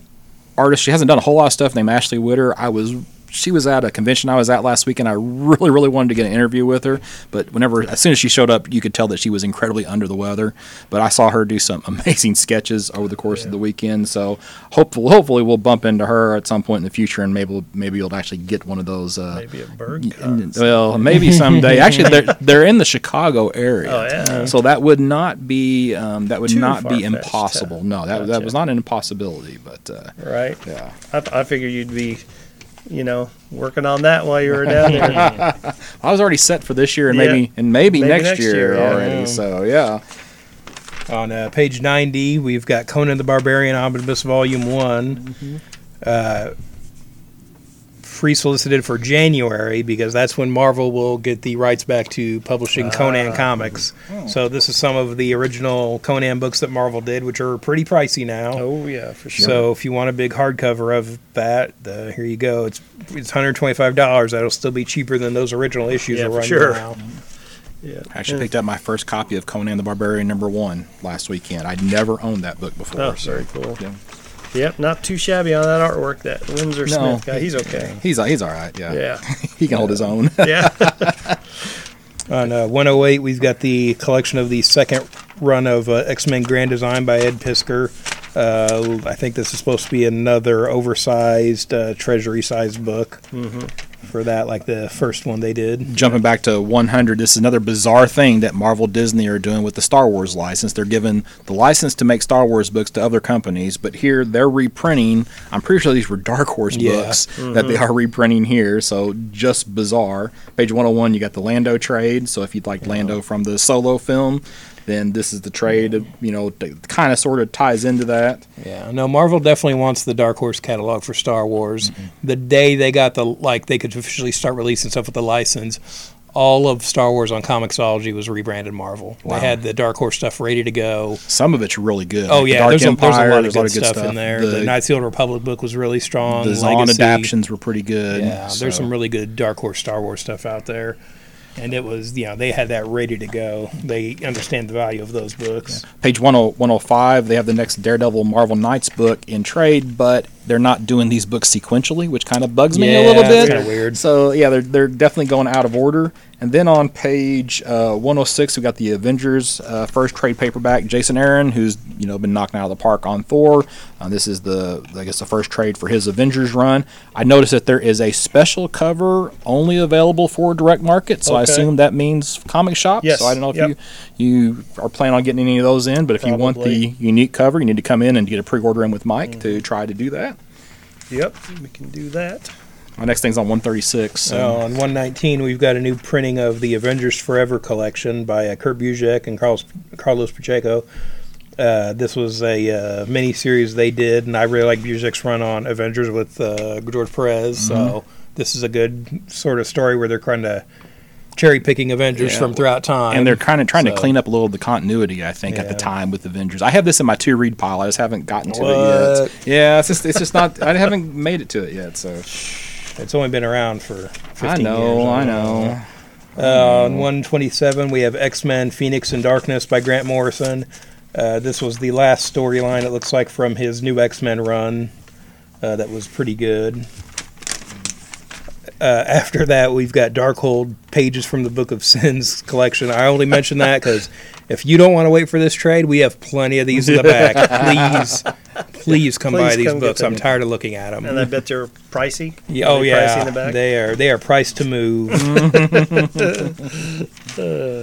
artist, she hasn't done a whole lot of stuff named Ashley Witter. I was she was at a convention I was at last week, and I really, really wanted to get an interview with her. But whenever, as soon as she showed up, you could tell that she was incredibly under the weather. But I saw her do some amazing sketches over the course of the weekend. So hopefully, hopefully, we'll bump into her at some point in the future, and maybe maybe you'll actually get one of those. Uh, Maybe a bird. Well, maybe someday. Actually, they're they're in the Chicago area. Oh, yeah. So that would not be um, that would Too not be impossible. huh? No, that that was not an impossibility. But uh, Right. yeah, I, I figured you'd be, you know, working on that while you were down there. I was already set for this year and Yeah. maybe and maybe, Maybe next, next year, year, already. Yeah. So yeah, On uh, page 90, we've got Conan the Barbarian Omnibus Volume one Uh, free solicited for January because that's when Marvel will get the rights back to publishing Conan comics. So this is some of the original Conan books that Marvel did, which are pretty pricey now. oh yeah, for sure. So if you want a big hardcover of that, uh, here you go. It's it's hundred twenty five dollars. That'll still be cheaper than those original issues Yeah, are for running sure. now. yeah. I actually picked up my first copy of Conan the Barbarian number one last weekend. I'd never owned that book before. Oh, so, very cool. yeah. Yep, not too shabby on that artwork. That Windsor No. Smith guy, he's okay. He's he's all right. Yeah, Yeah, he can hold his own. yeah. On uh, 108, we've got the collection of the second run of uh, X Men Grand Design by Ed Piskor. Uh, I think this is supposed to be another oversized, uh, treasury-sized book for that, like the first one they did. Jumping back to 100, this is another bizarre thing that Marvel Disney are doing with the Star Wars license. They're giving the license to make Star Wars books to other companies, but here they're reprinting. I'm pretty sure these were Dark Horse Yeah. books mm-hmm. that they are reprinting here, so just bizarre. Page 101, you got the Lando trade. So if you'd like Lando from the solo film, then this is the trade. You know, kind of sort of ties into that. Yeah, no, Marvel definitely wants the Dark Horse catalog for Star Wars. Mm-hmm. The day they got the like, they could officially start releasing stuff with the license. All of Star Wars on Comixology was rebranded Marvel. Wow. They had the Dark Horse stuff ready to go. Some of it's really good. Oh Like the yeah, Dark there's a, there's a Empire, lot of there's good, stuff, in there. The, The, Knights of the Republic book was really strong. the Legacy. adaptions were pretty good. Yeah, there's some really good Dark Horse Star Wars stuff out there. And it was, you know, they had that ready to go. They understand the value of those books. Page 10 105, they have the next Daredevil Marvel Knights book in trade, but they're not doing these books sequentially, which kind of bugs me a little bit. kinda weird. So, yeah, they're, they're definitely going out of order. And then on page uh, 106, we got the Avengers uh, first trade paperback, Jason Aaron, who's you know been knocking out of the park on Thor. Uh, this is the I guess the first trade for his Avengers run. I noticed that there is a special cover only available for direct market, so I assume that means comic shops. Yes, So I don't know if yep. you you are planning on getting any of those in, but if you want the unique cover, you need to come in and get a pre-order in with Mike Mm-hmm. to try to do that. Yep, we can do that. My next thing's on 136. So. So on 119, we've got a new printing of the Avengers Forever collection by uh, Kurt Busiek and Carlos, Carlos Pacheco. Uh, this was a uh, mini series they did, and I really like Busiek's run on Avengers with uh, George Perez. So this is a good sort of story where they're trying to cherry picking Avengers Yeah. from throughout time. and they're kind of trying to so- clean up a little of the continuity. I think at the Yeah. time with Avengers, I have this in my two read pile. I just haven't gotten to it yet. Yeah, it's just it's just not. I haven't made it to it yet. So It's only been around for 15 I know, years. I know. Uh, on 127, we have X Men Phoenix and Darkness by Grant Morrison. Uh, this was the last storyline, it looks like, from his new X Men run. Uh, that was pretty good. Uh, after that, we've got Darkhold pages from the Book of Sins collection. I only mention that because if you don't want to wait for this trade, we have plenty of these in the back. Please, please come buy these come get books. I'm tired of looking at them. And I bet they're pricey. Yeah, Are oh they yeah, pricey in the back? they are. They are priced to move.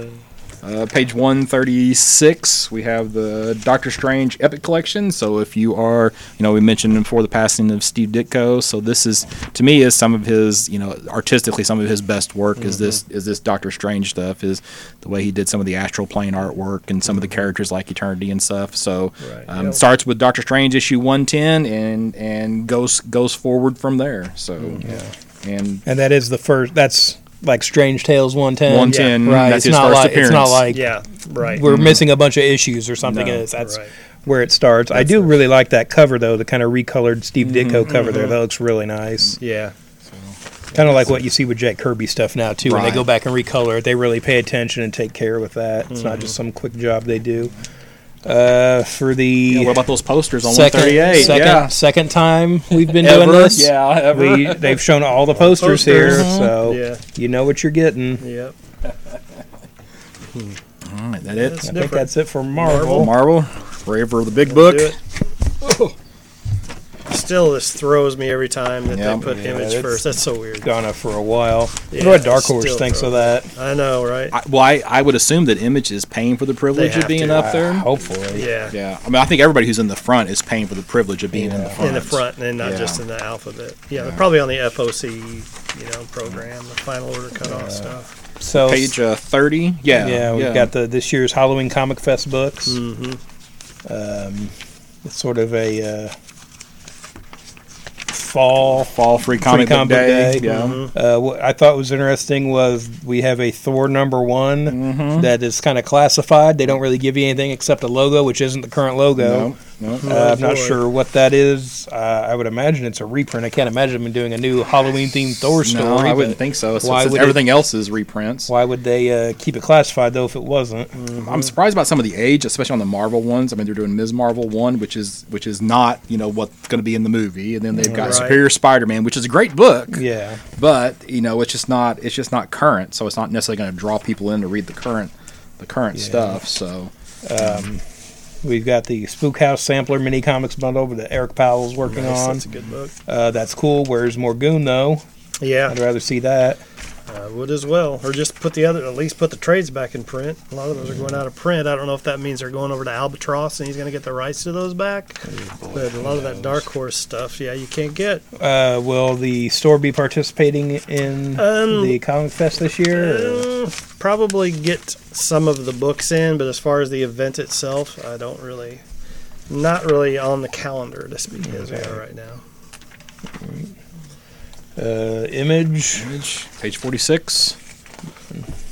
Uh, page 136, we have the Doctor Strange Epic Collection. So if you are, you know, we mentioned before the passing of Steve Ditko. So this is, to me, is some of his, you know, artistically some of his best work. Is this is this Doctor Strange stuff? Is the way he did some of the astral plane artwork and some of the characters like Eternity and stuff. So Right, um, yep. starts with Doctor Strange issue 110 and and goes goes forward from there. So yeah. and And that is the first. That's like Strange Tales 110. 110, right? that's it's his not first like it's not like Yeah, right. we're missing a bunch of issues or something. No, and that's right. where it starts. I do really like that cover though, the kind of recolored Steve Mm-hmm, Ditko cover there. That looks really nice. Yeah. Kind of like what you see with Jack Kirby stuff now too. When they go back and recolor it, they really pay attention and take care with that. It's Mm-hmm. not just some quick job they do. Uh, for the yeah, what about those posters on second, 138? second, yeah. second time we've been doing this. Yeah, ever. We, they've shown all the posters, here, posters. so Yeah. you know what you're getting. Yep. All right, that it. That's I think that's it for Marvel. Marvel, Forever the Big Book. Do it. Still, this throws me every time that Yeah. they put Yeah, image it's- first. That's so weird. Gone up for a while. Yeah, what Dark Horse still thinks of that. I know, right? I, well, I, I would assume that Image is paying for the privilege have of being to. up there. Uh, hopefully. yeah. Yeah, I mean, I think everybody who's in the front is paying for the privilege of being in the Yeah. front. In the front and not Yeah. just in the alphabet. Yeah, they're probably on the FOC, you know, program, the final order cutoff stuff. So Page uh, thirty. Yeah, yeah, we've got the this year's Halloween Comic Fest books. Mm-hmm. Um, it's sort of a uh, fall. fall free comic, comic book day. day. Yeah, Uh, what I thought was interesting was we have a Thor number one Mm-hmm. that is kind of classified. They don't really give you anything except a logo, which isn't the current logo. no, no. Uh, I'm not boy. sure what that is. Uh, I would imagine it's a reprint. I can't imagine them doing a new Halloween themed Thor story. No, I wouldn't think so. so why since would it- everything else is reprints. Why would they uh, keep it classified though if it wasn't? I'm surprised about some of the age, especially on the Marvel ones. I mean, they're doing Ms. Marvel one, which is which is not you know what's going to be in the movie, and then they've got Right. Superior Spider-Man, which is a great book. Yeah. but you know it's just not it's just not current so it's not necessarily going to draw people in to read the current the current Yeah. stuff so We've got the Spook House sampler mini comics bundle that Eric Powell's working Nice, on. That's a good book. Uh, that's cool. Where's Morgoon though? Yeah, I'd rather see that. I would as well. Or just put the other, at least put the trades back in print. A lot of those are going out of print. I don't know if that means they're going over to Albatross and he's going to get the rights to those back. But a lot of that Dark Horse stuff, yeah, you can't get. Uh, will the store be participating in Um, the Comic Fest this year? Uh, probably get some of the books in, but as far as the event itself, I don't really, not really on the calendar to speak as we are right now. Uh, image. page, page 46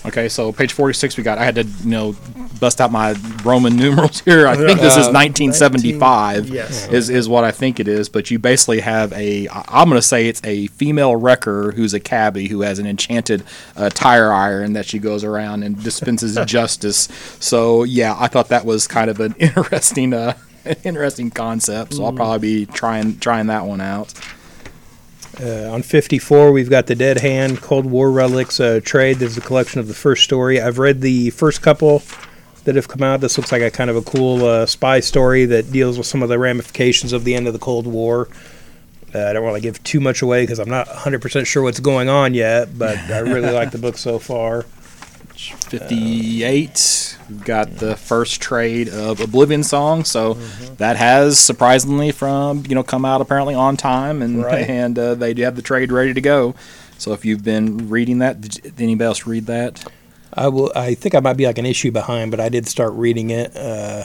okay so page 46 we got i had to you know bust out my roman numerals here. I think this is Uh, 1975 Yes. is, is what i think it is but you basically have a I'm going to say it's a female wrecker who's a cabbie who has an enchanted uh, tire iron that she goes around and dispenses justice. So yeah i thought that was kind of an interesting uh interesting concept so i'll probably be trying trying that one out Uh, on 54, we've got the Dead Hand Cold War Relics uh, trade. There's a collection of the first story. I've read the first couple that have come out. This looks like a kind of a cool uh, spy story that deals with some of the ramifications of the end of the Cold War. Uh, I don't want to give too much away because I'm not 100% sure what's going on yet, but I really like the book so far. 58 we've got the first trade of oblivion song so that has surprisingly from you know come out apparently on time and Right. and uh, they do have the trade ready to go so if you've been reading that did, anybody else read that I will. I think I might be like an issue behind, but I did start reading it. Uh,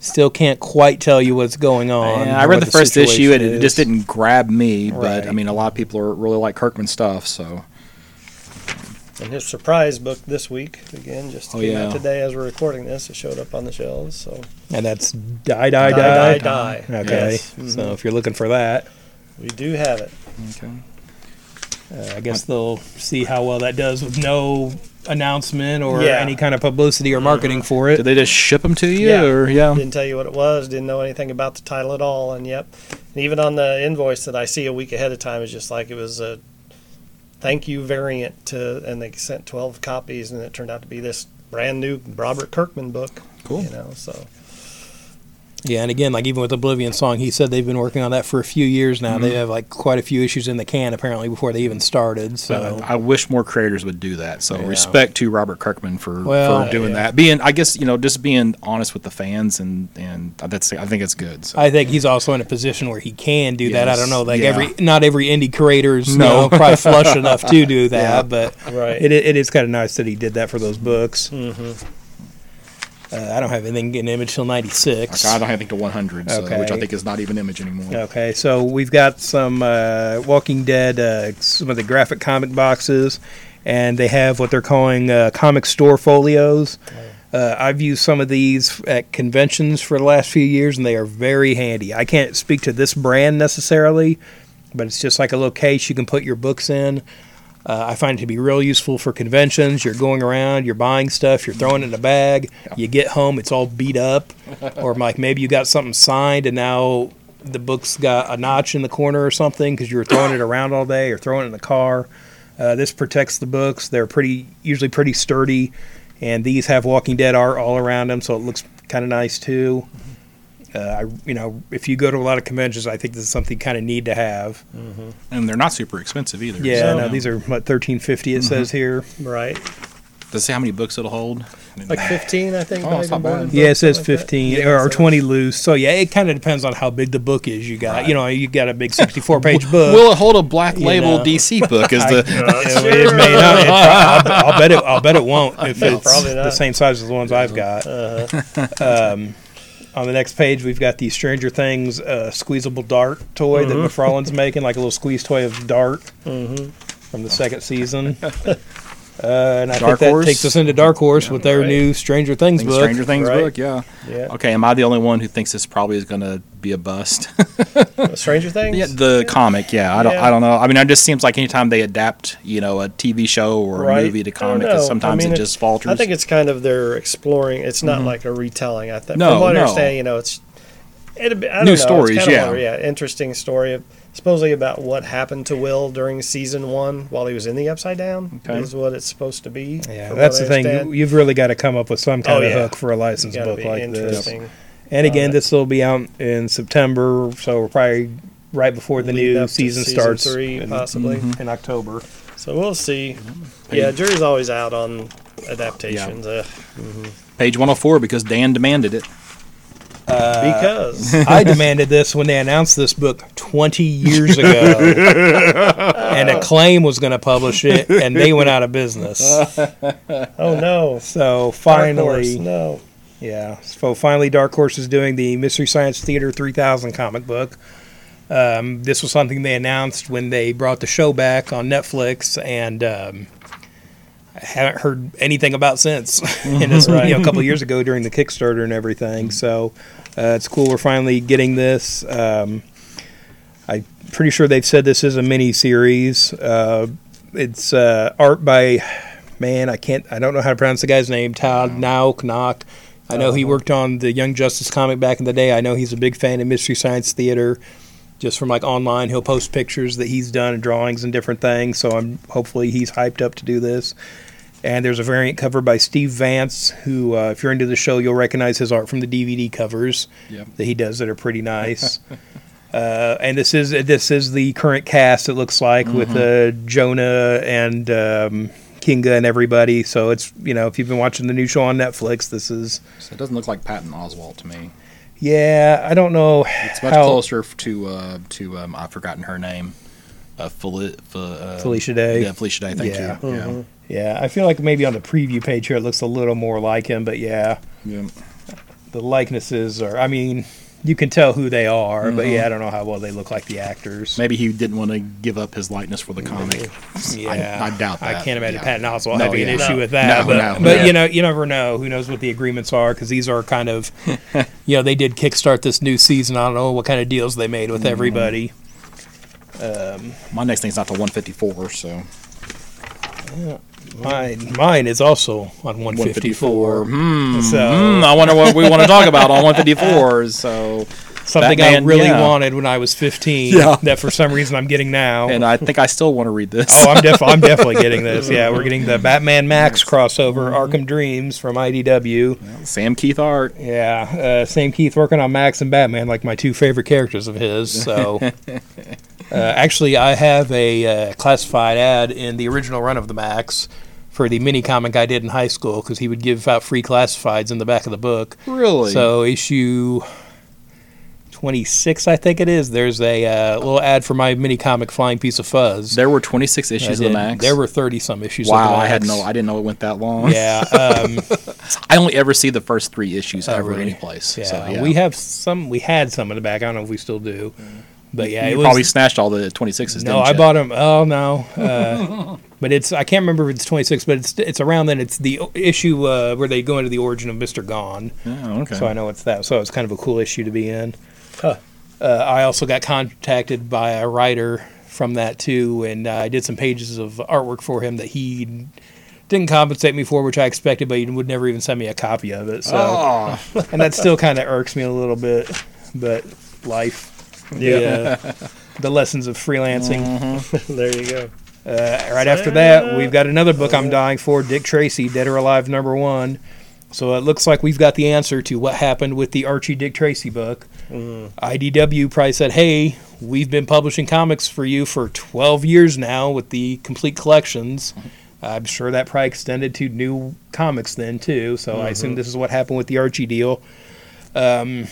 still can't quite tell you what's going on. Yeah, i read what the first issue and it just didn't grab me but i mean a lot of people are really like kirkman stuff so And his surprise book this week again just Oh, came yeah. out today as we're recording this. It showed up on the shelves. So And that's Die Die Die, Die. Die, Die. Okay. Yes. Mhm. So if you're looking for that, we do have it. Okay. uh, I guess they'll see how well that does with no announcement or Yeah. any kind of publicity or marketing for it. Did they just ship them to you, Yeah. or yeah? Didn't tell you what it was. Didn't know anything about the title at all. And yep, and even on the invoice that I see a week ahead of time is just like it was a thank you variant to, and they sent twelve copies, and it turned out to be this brand new Robert Kirkman book. Cool. You know, so Yeah, and again, like even with Oblivion Song, he said they've been working on that for a few years now. Mm-hmm. They have like quite a few issues in the can apparently before they even started. So I wish more creators would do that. So Yeah. respect to Robert Kirkman for, Well, for doing yeah. that. Being, I guess, you know, just being honest with the fans and and that's I think it's good. So. I think he's also in a position where he can do that. I don't know, like yeah. every not every indie creator's No. you know, probably flush enough to do that, Yeah. but right. it it is kind of nice that he did that for those books. hmm Uh, I don't have anything in image till '96. Like, I don't have anything to 100, so, which I think is not even image anymore. Okay, so we've got some uh, Walking Dead, uh, some of the graphic comic boxes, and they have what they're calling uh, comic store folios. Uh, I've used some of these at conventions for the last few years, and they are very handy. I can't speak to this brand necessarily, but it's just like a little case you can put your books in. Uh, I find it to be real useful for conventions. You're going around, you're buying stuff, you're throwing it in a bag. You get home, it's all beat up, or like maybe you got something signed and now the book's got a notch in the corner or something because you were throwing it around all day or throwing it in the car. Uh, this protects the books. They're pretty usually pretty sturdy, and these have Walking Dead art all around them, so it looks kind of nice too. Uh, I, you know, if you go to a lot of conventions, I think this is something you kind of need to have. And they're not super expensive either. Yeah, So- no, these are what thirteen fifty. It says here. Right. Does it say how many books it'll hold? Like 15, I think. Oh, it's not maybe more bad. than Yeah, it says something like fifteen Yeah, or, or twenty loose. So yeah, it kind of depends on how big the book is. You got, Right. you know, you got a big sixty-four page book. Will it hold a black You label know. DC book? Is the Yeah, it may not. It I'll, I'll bet it. I'll bet it won't if No, it's probably the same size as the ones I've got. Uh-huh. Um, on the next page, we've got the Stranger Things uh, squeezable dart toy that McFarlane's making, like a little squeeze toy of Dart Mhm. from the second season. Uh, and I Dark think that Horse? takes us into Dark Horse with their Right. new Stranger Things Things book. Stranger Things Right. book? Yeah. Yeah. Okay, am I the only one who thinks this probably is going to be a bust? Stranger Things? yeah, the comic, yeah. I don't, Yeah. I don't know. I mean, it just seems like anytime they adapt, you know, a TV show or Right. a movie to comic, sometimes I mean, it just falters. I think it's kind of they're exploring. It's not like a retelling. I think. No, From what no. I understand, you know, it's it'd be, I don't New know, it's stories, kinda yeah. more, yeah, interesting story. Of, supposedly about what happened to Will during season one while he was in the Upside Down Okay. is what it's supposed to be. Yeah, that's the thing. You've really got to come up with some kind Oh, of yeah. hook for a license book be like this. And again, Uh, this will be out in September, so we're probably right before the new season, season starts three, in, possibly. in October. So we'll see. Yeah, jury's always out on adaptations uh, Page 104 because Dan demanded it. Because I demanded this when they announced this book 20 years ago, and Acclaim was going to publish it, and they went out of business. oh no, So Dark Horse, finally, no. yeah, so finally, Dark Horse is doing the Mystery Science Theater 3000 comic book. Um, this was something they announced when they brought the show back on Netflix, and um, I haven't heard anything about since. and it's you know, a couple of years ago during the Kickstarter and everything. So uh, it's cool. We're finally getting this. Um, I'm pretty sure they've said this is a mini series. Uh, it's uh, art by man. I can't. I don't know how to pronounce the guy's name. Todd Nauck Knock. I know he worked on the Young Justice comic back in the day. I know he's a big fan of Mystery Science Theater. Just from like online, he'll post pictures that he's done and drawings and different things. So I'm hopefully he's hyped up to do this. And there's a variant cover by Steve Vance, who, uh, if you're into the show, you'll recognize his art from the DVD covers Yep. that he does that are pretty nice. uh, and this is this is the current cast. It looks like with uh, Jonah and um, Kinga and everybody. So it's you know if you've been watching the new show on Netflix, this is So it doesn't look like Patton Oswalt to me. yeah. I don't know. It's much how- closer to uh, to um, I've forgotten her name. Uh, Feli- Fe- uh, Felicia Day. Yeah, Felicia Day. Thank Yeah. you. Mhm. Yeah, I feel like maybe on the preview page here it looks a little more like him, but yeah, Yeah. yeah. the likenesses are. I mean, you can tell who they are, but yeah, I don't know how well they look like the actors. Maybe he didn't want to give up his likeness for the comic. Yeah, I doubt that. I can't imagine Yeah. Patton Oswalt No, having an issue No. with that. No, but no, but yeah. you know, you never know. Who knows what the agreements are? Because these are kind of, you know, they did kickstart this new season. I don't know what kind of deals they made Mm-hmm. with everybody. My next thing's not the 154, so Mine, mine is also on 154. 154. Hmm. So Hmm, I wonder what we want to talk about on 154. So, something Batman, I really yeah. wanted when I was 15. Yeah. That for some reason I'm getting now. and I think I still want to read this. Oh, I'm, def- I'm definitely getting this. Yeah, we're getting the Batman Maxx crossover, Arkham Dreams from IDW. Sam Kieth art. Yeah, uh, Sam Kieth working on Maxx and Batman, like my two favorite characters of his. So, uh, actually, I have a uh, classified ad in the original run of the Maxx for the mini comic I did in high school because he would give out free classifieds in the back of the book. Really? So issue. 26, I think it is. There's a uh, little ad for my mini comic Flying Piece of Fuzz. there were 26 issues of the Maxx. There were 30 some issues. Wow, of the I had no. I didn't know it went that long. Yeah, um, I only ever see the first three issues Oh, ever really? any place. yeah, So, yeah. We have some. We had some in the back. I don't know if we still do. But yeah, you it was, probably snatched all the 26s. no. didn't I you? bought them. Oh no, uh, but it's I can't remember if it's 26, but it's it's around then. It's the issue uh, where they go into the origin of Mister Gone. Oh, okay. So I know it's that. So it's kind of a cool issue to be in. Uh, I also got contacted by a writer from that too, and uh, I did some pages of artwork for him that he didn't compensate me for, which I expected, but he would never even send me a copy of it. So, Oh, and that still kind of irks me a little bit, but life, Yeah. the, uh, the lessons of freelancing. there you go. Uh, right after that, we've got another book I'm dying for, Dick Tracy, Dead or Alive number one. So it looks like we've got the answer to what happened with the Archie Dick Tracy book. IDW probably said, "Hey, we've been publishing comics for you for 12 years now with the complete collections." I'm sure that probably extended to new comics then too. So I assume this is what happened with the Archie deal. Um,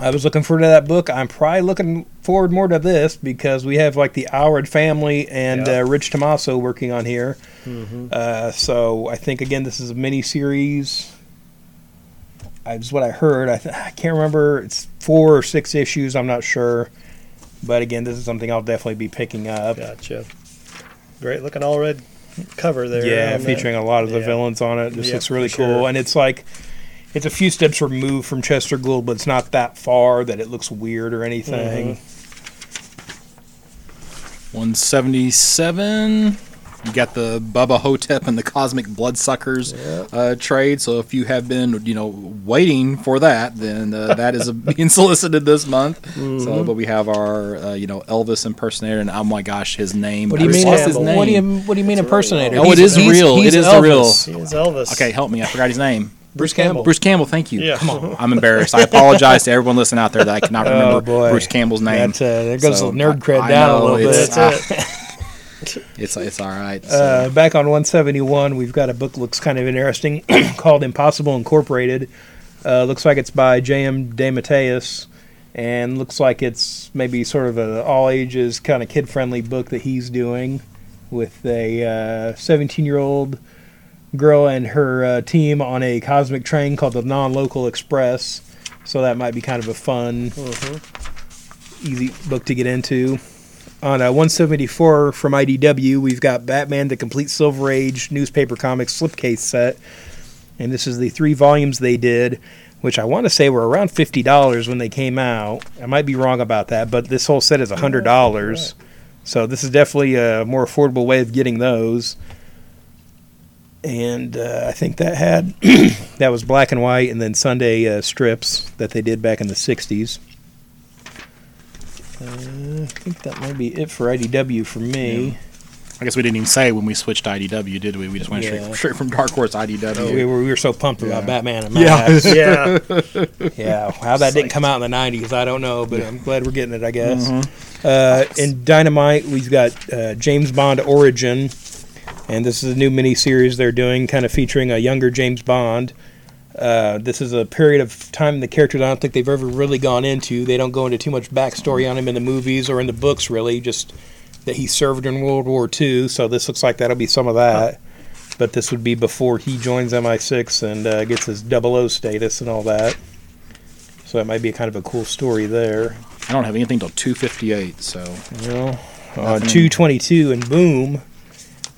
I was looking forward to that book. I'm probably looking forward more to this because we have like the Howard family and Yeah. uh, Rich Tommaso working on here. Uh, so I think again this is a mini series. That's what I heard. I, th- I can't remember. It's four or six issues. I'm not sure. But again, this is something I'll definitely be picking up. Gotcha. Great looking all red cover there. Yeah, on that. featuring a lot of the Yeah. villains on it. This looks really cool, sure. and it's like it's a few steps removed from Chester Gould, but it's not that far that it looks weird or anything. Mm-hmm. 177. You got the Bubba Ho-Tep and the Cosmic Bloodsuckers uh, trade. So if you have been, you know, waiting for that, then uh, that is being solicited this month. Mm-hmm. So, but we have our, uh, you know, Elvis impersonator, and oh my gosh, his name. What do you mean? lost his name. What do you What do you mean impersonator? Oh, it is real. It is the real. Elvis. He is Elvis. Okay, help me. I forgot his name. Bruce Campbell. Bruce Campbell. Thank you. Yeah. Come on. I'm embarrassed. I apologize to everyone listening out there that I cannot remember Oh boy, Bruce Campbell's name. That, uh, there goes So, the nerd cred I- I down a know, little bit. it's- That's it. It's it's all right. So. Uh, back on 171, we've got a book looks kind of interesting called Impossible Incorporated. Uh, looks like it's by J.M. DeMatteis, and looks like it's maybe sort of a all ages kind of kid friendly book that he's doing with a 17 year old girl and her uh, team on a cosmic train called the Non Local Express. So that might be kind of a fun, easy book to get into. On uh, 174 from IDW, we've got Batman: The Complete Silver Age newspaper comics slipcase set, and this is the three volumes they did, which I want to say were around fifty dollars when they came out. I might be wrong about that, but this whole set is hundred dollars, so this is definitely a more affordable way of getting those. And uh, I think that had that was black and white, and then Sunday uh, strips that they did back in the '60s. Uh, I think that might be it for IDW for me. I guess we didn't even say when we switched to IDW, did we? We just went Yeah. straight, straight from Dark Horse IDW. We were, we were so pumped about Batman and Yeah. Maxx. yeah. Yeah, how that didn't come out in the '90s, I don't know, but I'm glad we're getting it. I guess. Mm-hmm. Uh, in Dynamite, we've got uh, James Bond Origin, and this is a new mini series they're doing, kind of featuring a younger James Bond. Uh, this is a period of time the characters I don't think they've ever really gone into. They don't go into too much backstory on him in the movies or in the books, really. Just that he served in World War II. So this looks like that'll be some of that. But this would be before he joins MI6 and uh, gets his 00 status and all that. So that might be kind of a cool story there. I don't have anything till 258, so You know, on 222 and boom,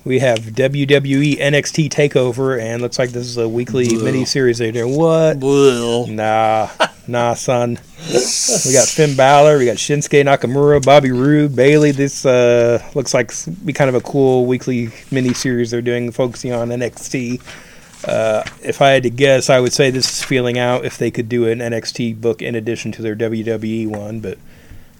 we have WWE NXT Takeover, and looks like this is a weekly Bleh. mini series they're doing. What? Nah, nah, son. We got Finn Balor, we got Shinsuke Nakamura, Bobby Roode, Bayley. This uh, looks like be kind of a cool weekly mini series they're doing, focusing on NXT. Uh, if I had to guess, I would say this is feeling out if they could do an NXT book in addition to their WWE one, but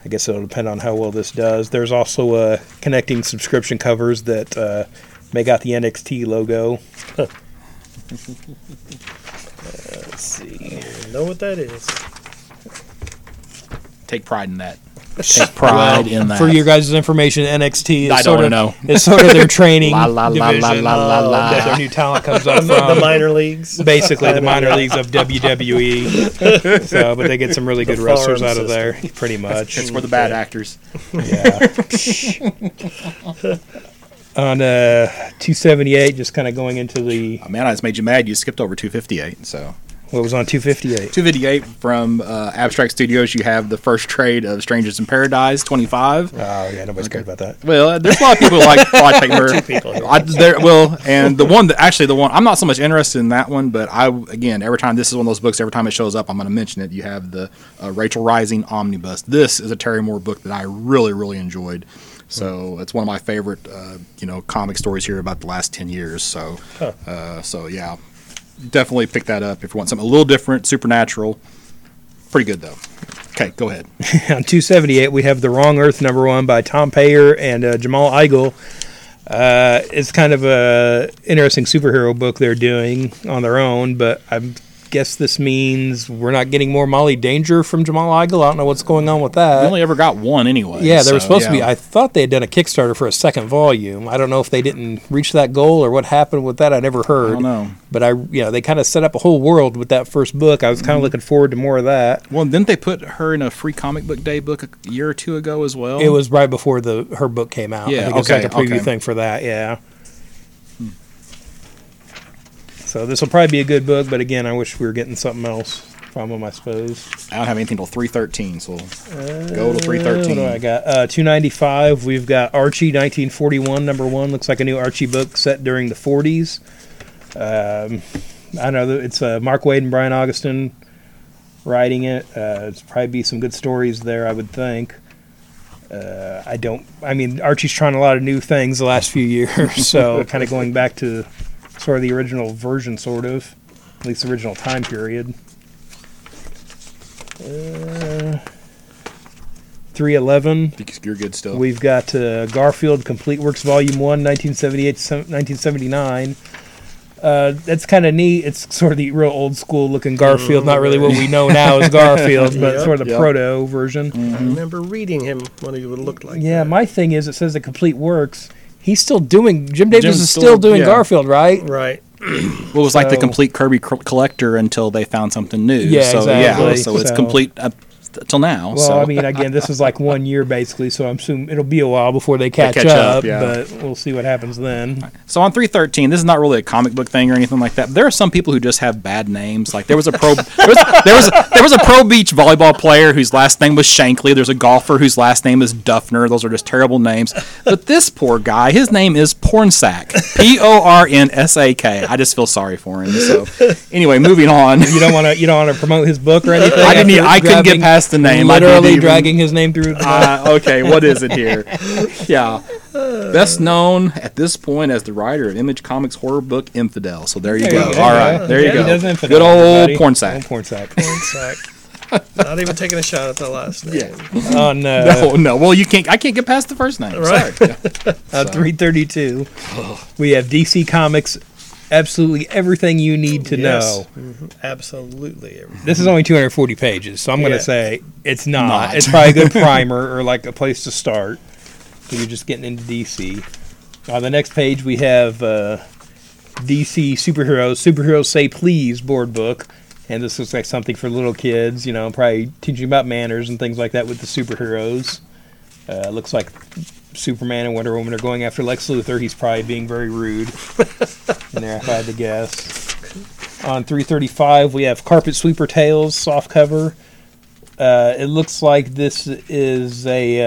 I guess it'll depend on how well this does. There's also uh, connecting subscription covers that uh, make out the NXT logo. Uh, let's see. know what that is. take pride in that. Take pride in that. For your guys' information, NXT is I don't sort of know. it's sort of their training La, la, la, la, division la, la, la. that their new talent comes up the minor leagues. Basically, the minor leagues of WWE. So, but they get some really The good wrestlers farm out of there, pretty much. it's for the bad actors. Yeah. On uh, 278, just kind of going into the Oh, man, I just made you mad. You skipped over 258. So what was on 258. 258 from uh, Abstract Studios. You have the first trade of Strangers in Paradise 25. Oh yeah, nobody's cared about that. Well, there's a lot of people who like Paper. Two people. I, there, well, and the one that actually the one I'm not so much interested in that one, but I again every time this is one of those books. Every time it shows up, I'm going to mention it. You have the uh, Rachel Rising omnibus. This is a Terry Moore book that I really really enjoyed. So it's one of my favorite, uh, you know, comic stories here about the last ten years. So, uh, so yeah, definitely pick that up if you want something a little different, supernatural. Pretty good though. Okay, go ahead. on 278, we have The Wrong Earth number one by Tom Peyer and uh, Jamal Igle. Uh, it's kind of a interesting superhero book they're doing on their own, but I guess this means we're not getting more Molly Danger from Jamal Igle. I don't know what's going on with that. We only ever got one anyway. Yeah, there was so, supposed to be. I thought they had done a Kickstarter for a second volume. I don't know if they didn't reach that goal or what happened with that. I never heard. I don't know. But I, you know, they kind of set up a whole world with that first book. I was Mm-hmm. kind of looking forward to more of that. Well, didn't they put her in a free comic book day book a year or two ago as well? It was right before the her book came out. Yeah, I think it was okay, like a preview okay. thing for that. Yeah. So this will probably be a good book, but again, I wish we were getting something else from them. I suppose. I don't have anything till three thirteen, so go to three Uh, What thirteen. do I got? Uh, two ninety five. We've got Archie, nineteen forty one, number one. Looks like a new Archie book set during the forties. Um, I know it's uh, Mark Waid and Brian Augustyn writing it. Uh, it's probably be some good stories there, I would think. Uh, I don't. I mean, Archie's trying a lot of new things the last few years, so kind of going back to sort of the original version, sort of, at least the original time period. Uh, Three eleven. You're good still. We've got uh, Garfield Complete Works Volume 1, 1978 to 1979. Uh, that's kind of neat. It's sort of the real old school looking Garfield, not really what we know now as Garfield, but Yep, sort of the yep. proto version. I remember reading him what he would look like. Yeah, that. my thing is, it says the Complete Works. He's still doing, Jim Davis Jim's is still, still- doing yeah. Garfield, right? right. Well, it was like the complete Kirby co- collector until they found something new. Yeah, so, Yeah, exactly. so it's complete up till now. Well, so. I mean, again, this is like one year basically, so I'm assuming it'll be a while before they catch, catch up, up, yeah. but we'll see what happens then. So on 313, this is not really a comic book thing or anything like that. There are some people who just have bad names. Like there was a pro, there was there was, there was a pro beach volleyball player whose last name was Shankly. There's a golfer whose last name is Dufner. Those are just terrible names. But this poor guy, his name is Pornsak. P O R N S A K. I just feel sorry for him. So anyway, moving on. You don't want to, you don't want to promote his book or anything. I didn't. I couldn't get grabbing- past the name. Literally even- dragging his name through. Uh, okay, what is it here? Yeah. Best known at this point as the writer of Image Comics horror book Infidel. So there you There go. you go. All right, there you Yeah, he does go. Infidel, Good old everybody. porn sack. Old porn sack. Porn sack. Not even taking a shot at the last name. on uh, No, no. Well, you can't. I can't get past the first name. Right. Sorry. Yeah. on 332, we have DC Comics. Absolutely everything you need to Yes. know. Mhm. Absolutely. everything. This is only 240 pages, so I'm going to say it's not. Not. It's probably a good primer or like a place to start. So you're just getting into DC. On the next page, we have uh, DC superheroes. Superheroes say please board book, and this looks like something for little kids. You know, probably teaching about manners and things like that with the superheroes. Uh, looks like Superman and Wonder Woman are going after Lex Luthor. He's probably being very rude. there, if I had to guess. On 335, we have Carpet Sweeper Tales soft cover. Uh, it looks like this is a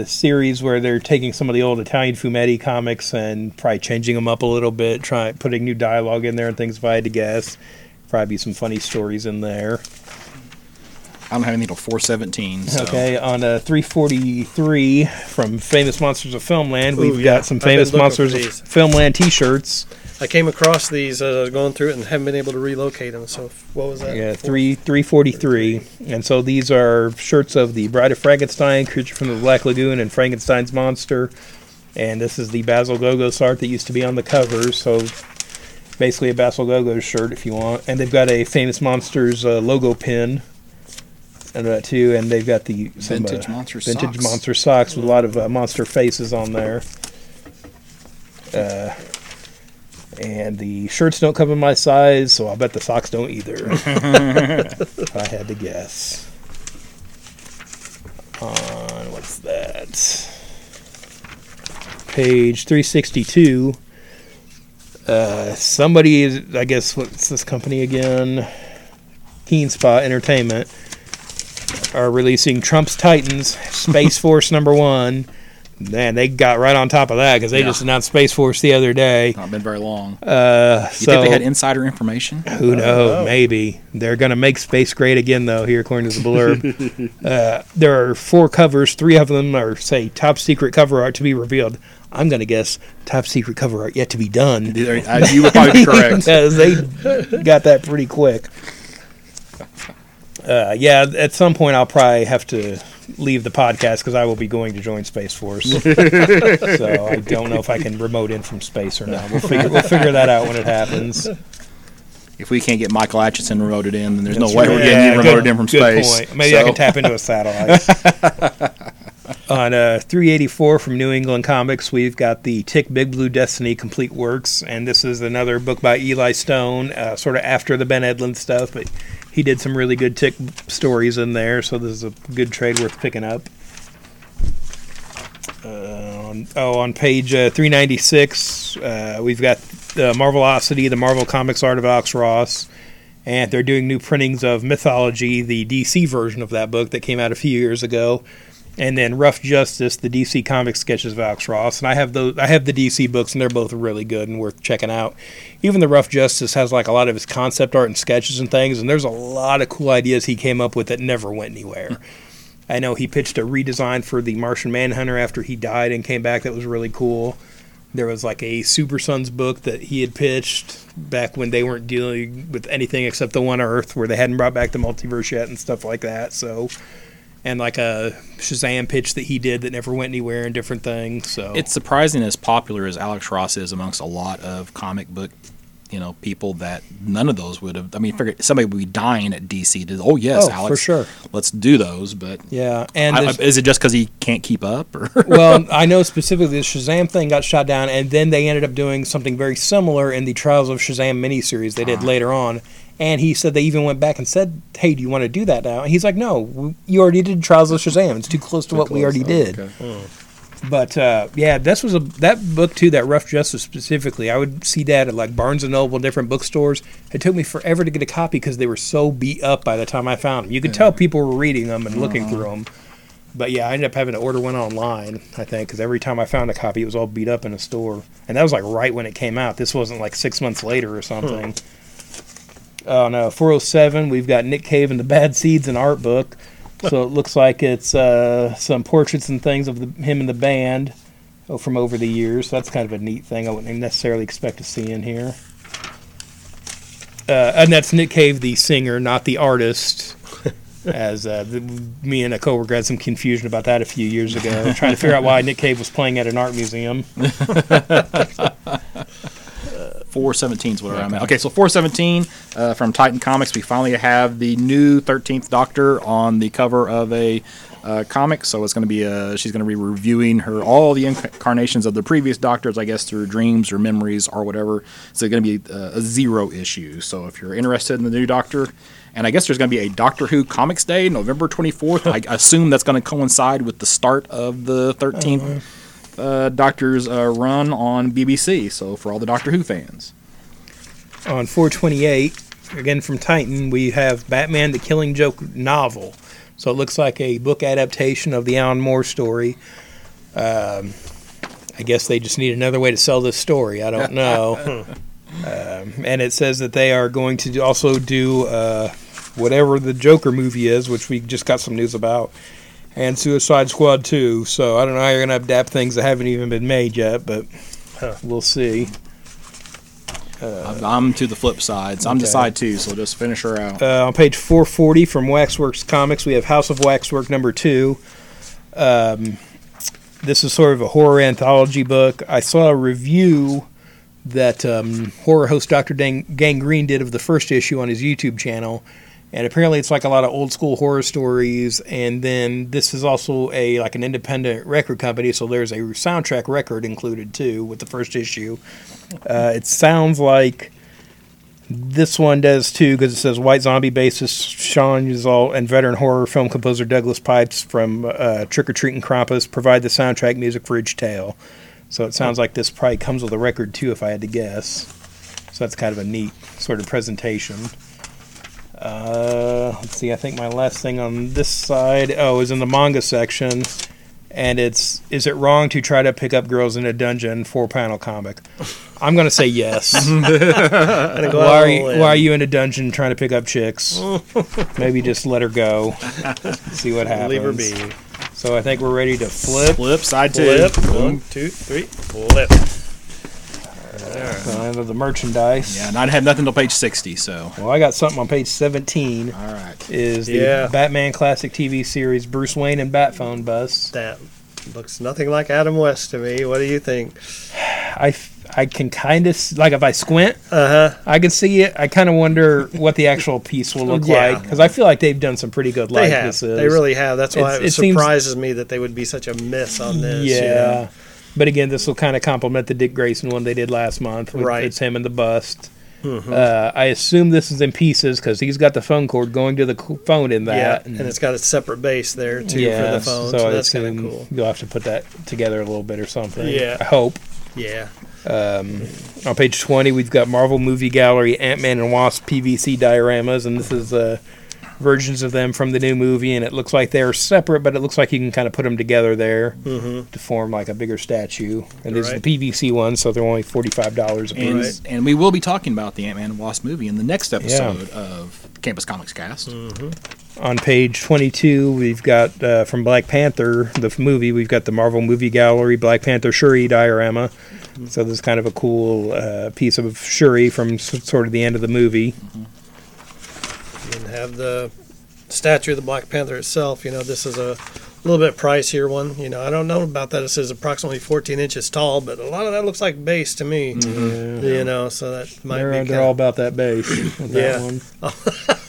uh, series where they're taking some of the old Italian fumetti comics and probably changing them up a little bit, trying putting new dialogue in there and things. If I had to guess, probably be some funny stories in there. I don't have anything till 417. So. Okay, on uh, 343 from Famous Monsters of Filmland, we've yeah. got some I've been Famous looking Monsters of these. Filmland T-shirts. I came across these as I was going through it and haven't been able to relocate them. So what was that? Yeah, Four- three three forty three, and so these are shirts of the Bride of Frankenstein, Creature from the Black Lagoon, and Frankenstein's Monster. And this is the Basil Gogos art that used to be on the covers. So basically a Basil Gogos shirt if you want. And they've got a Famous Monsters uh, logo pin. And that too, and they've got the some, Vintage uh, monster vintage socks. monster socks with a lot of uh, monster faces on there. Uh, and the shirts don't come in my size, so I'll bet the socks don't either. if I had to guess. On what's that? Page 362. Uh, somebody is, I guess, what's this company again? Keenspot Entertainment are releasing Trump's Titans Space Force number one. Man, they got right on top of that because they Yeah. just announced Space Force the other day. Not been very long. Uh, you so think they had insider information? who knows? know. Maybe they're going to make space great again, though. Here, according to the blurb, uh, there are four covers. Three of them are say top secret cover art to be revealed. I'm going to guess top secret cover art yet to be done. Uh, You would probably correct. because they got that pretty quick. Uh, yeah, at some point I'll probably have to leave the podcast because I will be going to join Space Force. so I don't know if I can remote in from space or not. We'll figure we'll figure that out when it happens. If we can't get Michael Atchison remoted in, then there's That's no way we're right. getting you Yeah, remoted good- in from good space. Point. Maybe I can tap into a satellite. On uh, 384 from New England Comics, we've got the Tick Big Blue Destiny complete works, and this is another book by Eli Stone, uh, sort of after the Ben Edlund stuff, but he did some really good Tick stories in there, so this is a good trade worth picking up. Uh, on, oh, on page uh, 396, uh, we've got the Marvelocity, the Marvel Comics art of Alex Ross and they're doing new printings of Mythology, the DC version of that book that came out a few years ago, and then Rough Justice, the DC comic sketches of Alex Ross. And I have those. I have the DC books, and they're both really good and worth checking out. Even the Rough Justice has like a lot of his concept art and sketches and things, and there's a lot of cool ideas he came up with that never went anywhere. I know he pitched a redesign for the Martian Manhunter after he died and came back. That was really cool. There was like a Super Sons book that he had pitched back when they weren't dealing with anything except the One Earth, where they hadn't brought back the multiverse yet and stuff like that. So, and like a Shazam pitch that he did that never went anywhere and different things. So It's surprising as popular as Alex Ross is amongst a lot of comic book, you know, people that none of those would have. I mean, figure somebody would be dying at DC to. Oh yes, Oh, for sure. Let's do those. But yeah, and I, is it just because he can't keep up? Or well, I know specifically the Shazam thing got shot down, and then they ended up doing something very similar in the Trials of Shazam miniseries they did ah. later on. And he said they even went back and said, "Hey, do you want to do that now?" And he's like, "No, w- you already did Trials of Shazam. It's too close to what we already did." Hmm. But uh, yeah, this was a that book too. That Rough Justice specifically, I would see that at like Barnes and Noble, different bookstores. It took me forever to get a copy because they were so beat up by the time I found them. You could tell people were reading them and looking uh-huh. through them. But yeah, I ended up having to order one online. I think because every time I found a copy, it was all beat up in a store, and that was like right when it came out. This wasn't like six months later or something. Hmm. Oh no, 407. We've got Nick Cave and the Bad Seeds, an art book. So it looks like it's uh, some portraits and things of the, him and the band oh, from over the years. So That's kind of a neat thing. I wouldn't necessarily expect to see in here. Uh, and that's Nick Cave, the singer, not the artist. As uh, the, me and a coworker had some confusion about that a few years ago, trying to figure out why Nick Cave was playing at an art museum. 417 is where I'm at. Okay, so 417 uh, from Titan Comics. We finally have the new 13th Doctor on the cover of a uh, comic. So it's going to be uh, she's going to be reviewing her all the incarnations of the previous Doctors, I guess through dreams or memories or whatever. So it's going to be uh, a zero issue. So if you're interested in the new Doctor. And I guess there's going to be a Doctor Who Comics Day, November 24th. I assume that's going to coincide with the start of the 13th uh, Doctor's uh, run on BBC. So for all the Doctor Who fans. on 428 again from titan we have batman the killing joke novel So it looks like a book adaptation of the Alan Moore story. Um, I guess they just need another way to sell this story. I don't know. um, and it says that they are going to also do uh, whatever the Joker movie is, which we just got some news about, and Suicide Squad 2. So I don't know how you're going to adapt things that haven't even been made yet, but Huh. we'll see. I'm, I'm to the flip side. So I'm Okay. to side two. So just finish her out. Uh, on page 440 from Waxworks Comics, we have House of Waxwork number two. Um, this is sort of a horror anthology book. I saw a review that um, horror host Dr. Dan- Gangrene did of the first issue on his YouTube channel. And apparently, it's like a lot of old school horror stories. And then this is also a like an independent record company, so there's a soundtrack record included too with the first issue. Uh, it sounds like this one does too because it says White Zombie bassist Sean Yseult and veteran horror film composer Douglas Pipes from uh, Trick or Treat and Krampus provide the soundtrack music for each tale. So it sounds like this probably comes with a record too, if I had to guess. So that's kind of a neat sort of presentation. Uh, let's see. I think my last thing on this side, oh, is in the manga section, and it's is it wrong to try to pick up girls in a dungeon four panel comic? I'm gonna say yes. Why are, you, why are you in a dungeon trying to pick up chicks? Maybe just let her go. See what happens. Leave her be. So I think we're ready to flip. Flip side two. Flip. One, two, three. Flip. So into the merchandise. Yeah, and I have nothing till page sixty. So Well, I got something on page 17. all right. Is the Yeah. Batman classic TV series Bruce Wayne and Batphone bus? That looks nothing like Adam West to me. What do you think? I, I can kind of like if I squint, Uh huh. I can see it. I kind of wonder what the actual piece will look Yeah. like because I feel like they've done some pretty good They have. likenesses. They really have. That's why It's- it, it seems- surprises me that they would be such a miss on this. Yeah. you know? But again, this will kind of complement the Dick Grayson one they did last month. with- Right. It's him and the bust. Mhm. Uh, I assume this is in pieces because he's got the phone cord going to the phone in yeah, that. and it's got a separate base there too for the phone, so, so that's kind of cool. You'll have to put that together a little bit or something. Yeah. I hope. Yeah, Um, on page 20, we've got Marvel Movie Gallery Ant Man and Wasp PVC dioramas, and this is uh, versions of them from the new movie, and it looks like they're separate, but it looks like you can kind of put them together there hmm to form like a bigger statue. And these are Right. the PVC ones, so they're only $45 a piece. And, and we will be talking about the Ant Man and Wasp movie in the next episode of Campus Comics Cast. on page 22 we've got uh, from black panther the movie we've got the marvel movie gallery black panther shuri diorama so this is kind of a cool uh, piece of shuri from s- sort of the end of the movie and have the statue of the Black Panther itself. You know, this is a little bit pricier one. You know, I don't know about that. It says approximately 14 inches tall, but a lot of that looks like base to me. Mm-hmm. You know, so that might they're, be they're all about that base with that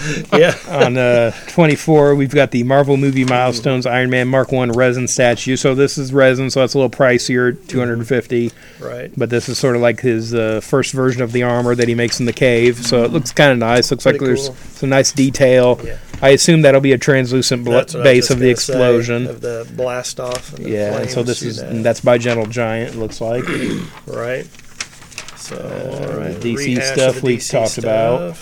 Yeah. on uh, 24 we've got the marvel movie milestones iron man mark 1 resin statue so this is resin so that's a little pricier 250 Right. but this is sort of like his uh, first version of the armor that he makes in the cave so it looks kind of nice looks like Pretty there's cool. some nice detail Yeah. I assume that'll be a translucent bl- That's what I was base of the explosion. of the blast off. And the yeah, and so this is and that's by Gentle Giant. It looks like right. So all right, DC stuff we DC talked about.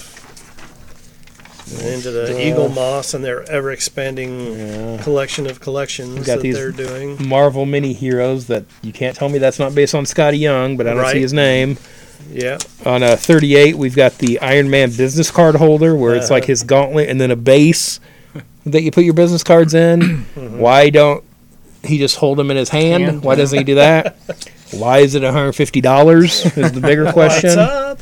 Stuff. And into the Eaglemoss and their ever expanding Yeah. collection of collections got that these- they're doing. Marvel mini heroes that you can't tell me that's not based on Skottie Young, but I don't Right. see his name. Yeah, On uh, 38, we've got the Iron Man business card holder where it's like Uh-huh. his gauntlet and then a base that you put your business cards in. Mm-hmm. Why don't he just hold them in his hand? Hand. Why doesn't he do that? Why is it $150? Is the bigger question. What's up?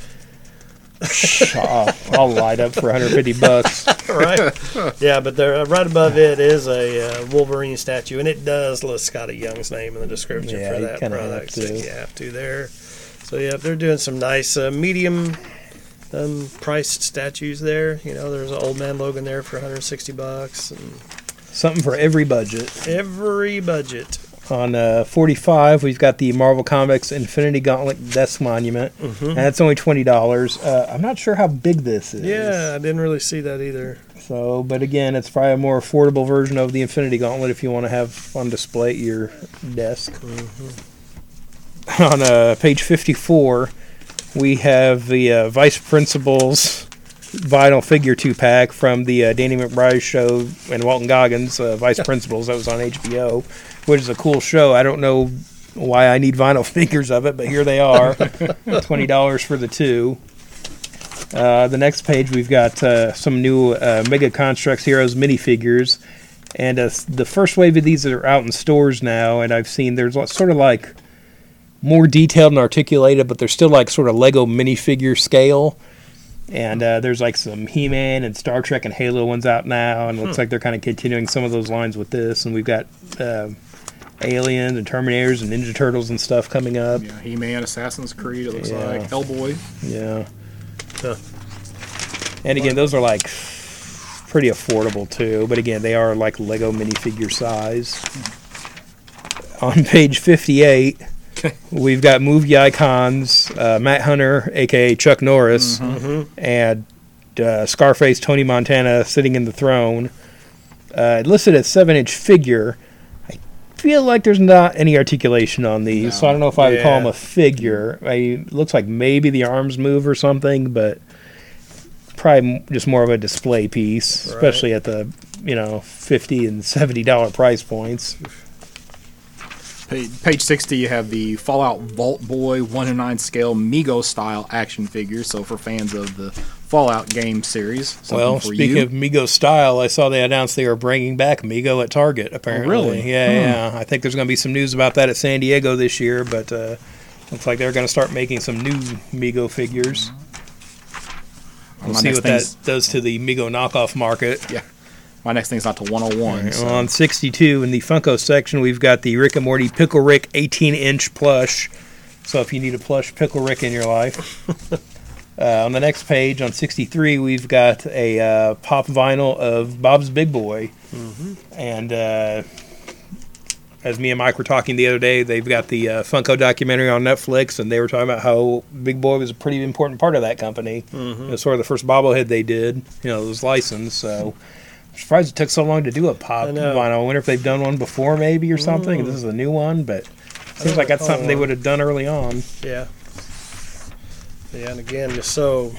I'll, I'll light up for 150 bucks. right. Yeah, but there, right above it is a uh, Wolverine statue, and it does list Skottie Young's name in the description Yeah, for that have product. So to. you have to there. So yeah, they're doing some nice uh, medium um, priced statues there. You know, there's an old man Logan there for 160 bucks, and Something for every budget. every budget. On uh, 45, we've got the Marvel Comics Infinity Gauntlet Death Monument, Mhm. and it's only twenty dollars. Uh, I'm not sure how big this is. Yeah, I didn't really see that either. So, but again, it's probably a more affordable version of the Infinity Gauntlet if you want to have on display at your desk. On uh, page 54, we have the uh, Vice Principal's vinyl figure two pack from the uh, Danny McBride show and Walton Goggins, uh, Vice Principals, that was on HBO, which is a cool show. I don't know why I need vinyl figures of it, but here they are $20 for the two. Uh, the next page, we've got uh, some new uh, Mega Construx Heroes minifigures. And uh, the first wave of these are out in stores now, and I've seen there's sort of like more detailed and articulated, but they're still like sort of Lego minifigure scale. And uh, there's like some He-Man and Star Trek and Halo ones out now, and it looks like they're kind of continuing some of those lines with this. And we've got uh, Aliens and Terminators and Ninja Turtles and stuff coming up. Yeah, He-Man, Assassin's Creed. It looks Yeah. like Hellboy. Yeah. Huh. And again, those are like pretty affordable too. But again, they are like Lego minifigure size. On page 58, we've got movie icons uh, Matt Hunter, aka Chuck Norris, and uh, Scarface Tony Montana sitting in the throne. Uh, listed as 7 inch figure. I feel like there's not any articulation on these, so I don't know if I would call them a figure. I, it looks like maybe the arms move or something, but probably just more of a display piece, Right. especially at the you know fifty and seventy dollar price points. Page, page 60, you have the Fallout Vault Boy 1 in 9 scale Mego style action figure. So for fans of the Fallout game series, well, speaking you. of Mego style, I saw they announced they were bringing back Mego at Target. Apparently, really? Yeah, Hmm. yeah. I think there's going to be some news about that at San Diego this year, but uh, looks like they're going to start making some new Mego figures. We'll My see what that does to the Mego knockoff market. My next thing's not to 101. so- Well, on 62 in the Funko section, we've got the Rick and Morty Pickle Rick 18 inch plush. So if you need a plush Pickle Rick in your life. uh, on the next page, on 63, we've got a uh, pop vinyl of Bob's Big Boy. And uh, as me and Mike were talking the other day, they've got the uh, Funko documentary on Netflix, and they were talking about how Big Boy was a pretty important part of that company. It was sort of the first bobblehead they did, you know, it was licensed. So I'm surprised it took so long to do a pop I know. I wonder if they've done one before, maybe or something. This is a new one, but seems like that's something they would have done early on. Yeah. Yeah, and again, just so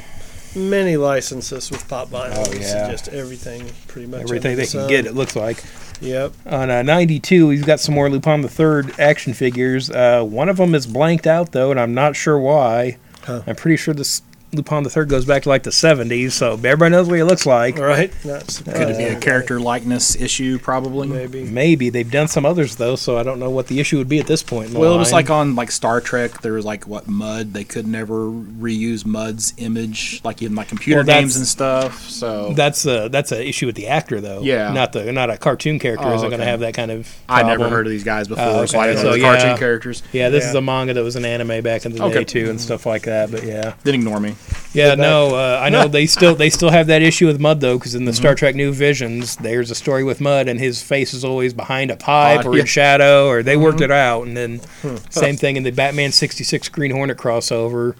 many licenses with pop vinyl. Oh, yeah. Just everything, pretty much. Everything they the can get, it looks like. Yep. On uh, 92, we've got some more Lupin the Third action figures. Uh, one of them is blanked out though, and I'm not sure why. Huh. I'm pretty sure this Lupin the Third goes back to like the 70s, so everybody knows what he looks like. All right. That's Could it be a uh, character likeness issue? Probably. Maybe. Maybe they've done some others though, so I don't know what the issue would be at this point. In the Well, it was like on like Star Trek. There was like what Mudd. They could never reuse Mudd's image, like in like computer Well, that's- games and stuff. So That's a that's an issue with the actor though. Yeah. not the not a cartoon character Oh, isn't going to okay. have that kind of. I never problem. heard of these guys before, Oh, so I okay. didn't know So, the yeah. cartoon characters. Yeah, this Yeah. is a manga that was an anime back in the Okay. day too, and stuff like that. But yeah, Didn't ignore me. Yeah, no, uh, I know they still they still have that issue with Mudd though, because in the Mm-hmm. Star Trek New Visions, there's a story with Mudd, and his face is always behind a pipe Pod, or yeah. Mm-hmm. in shadow, or they worked it out. And then same thing in the Batman '66 Green Hornet crossover.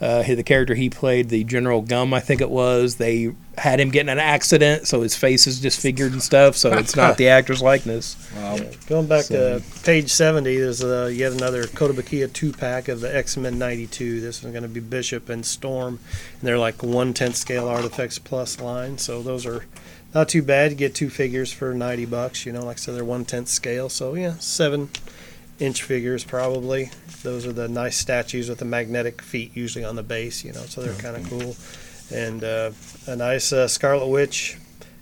Uh, the character he played, the General Gumm, I think it was, they had him get in an accident, so his face is disfigured and stuff. So it's not the actor's likeness. Well, Going back to page 70, there's uh, yet another Kotobukiya two pack of the X Men 92. This is going to be Bishop and Storm, and they're like one tenth scale ArtFX+ line. So those are not too bad. You get two figures for 90 bucks. You know, like I said, they're one tenth scale. So yeah, seven inch figures probably. Those are the nice statues with the magnetic feet usually on the base. You know, so they're kind of cool. And uh, a nice uh, Scarlet Witch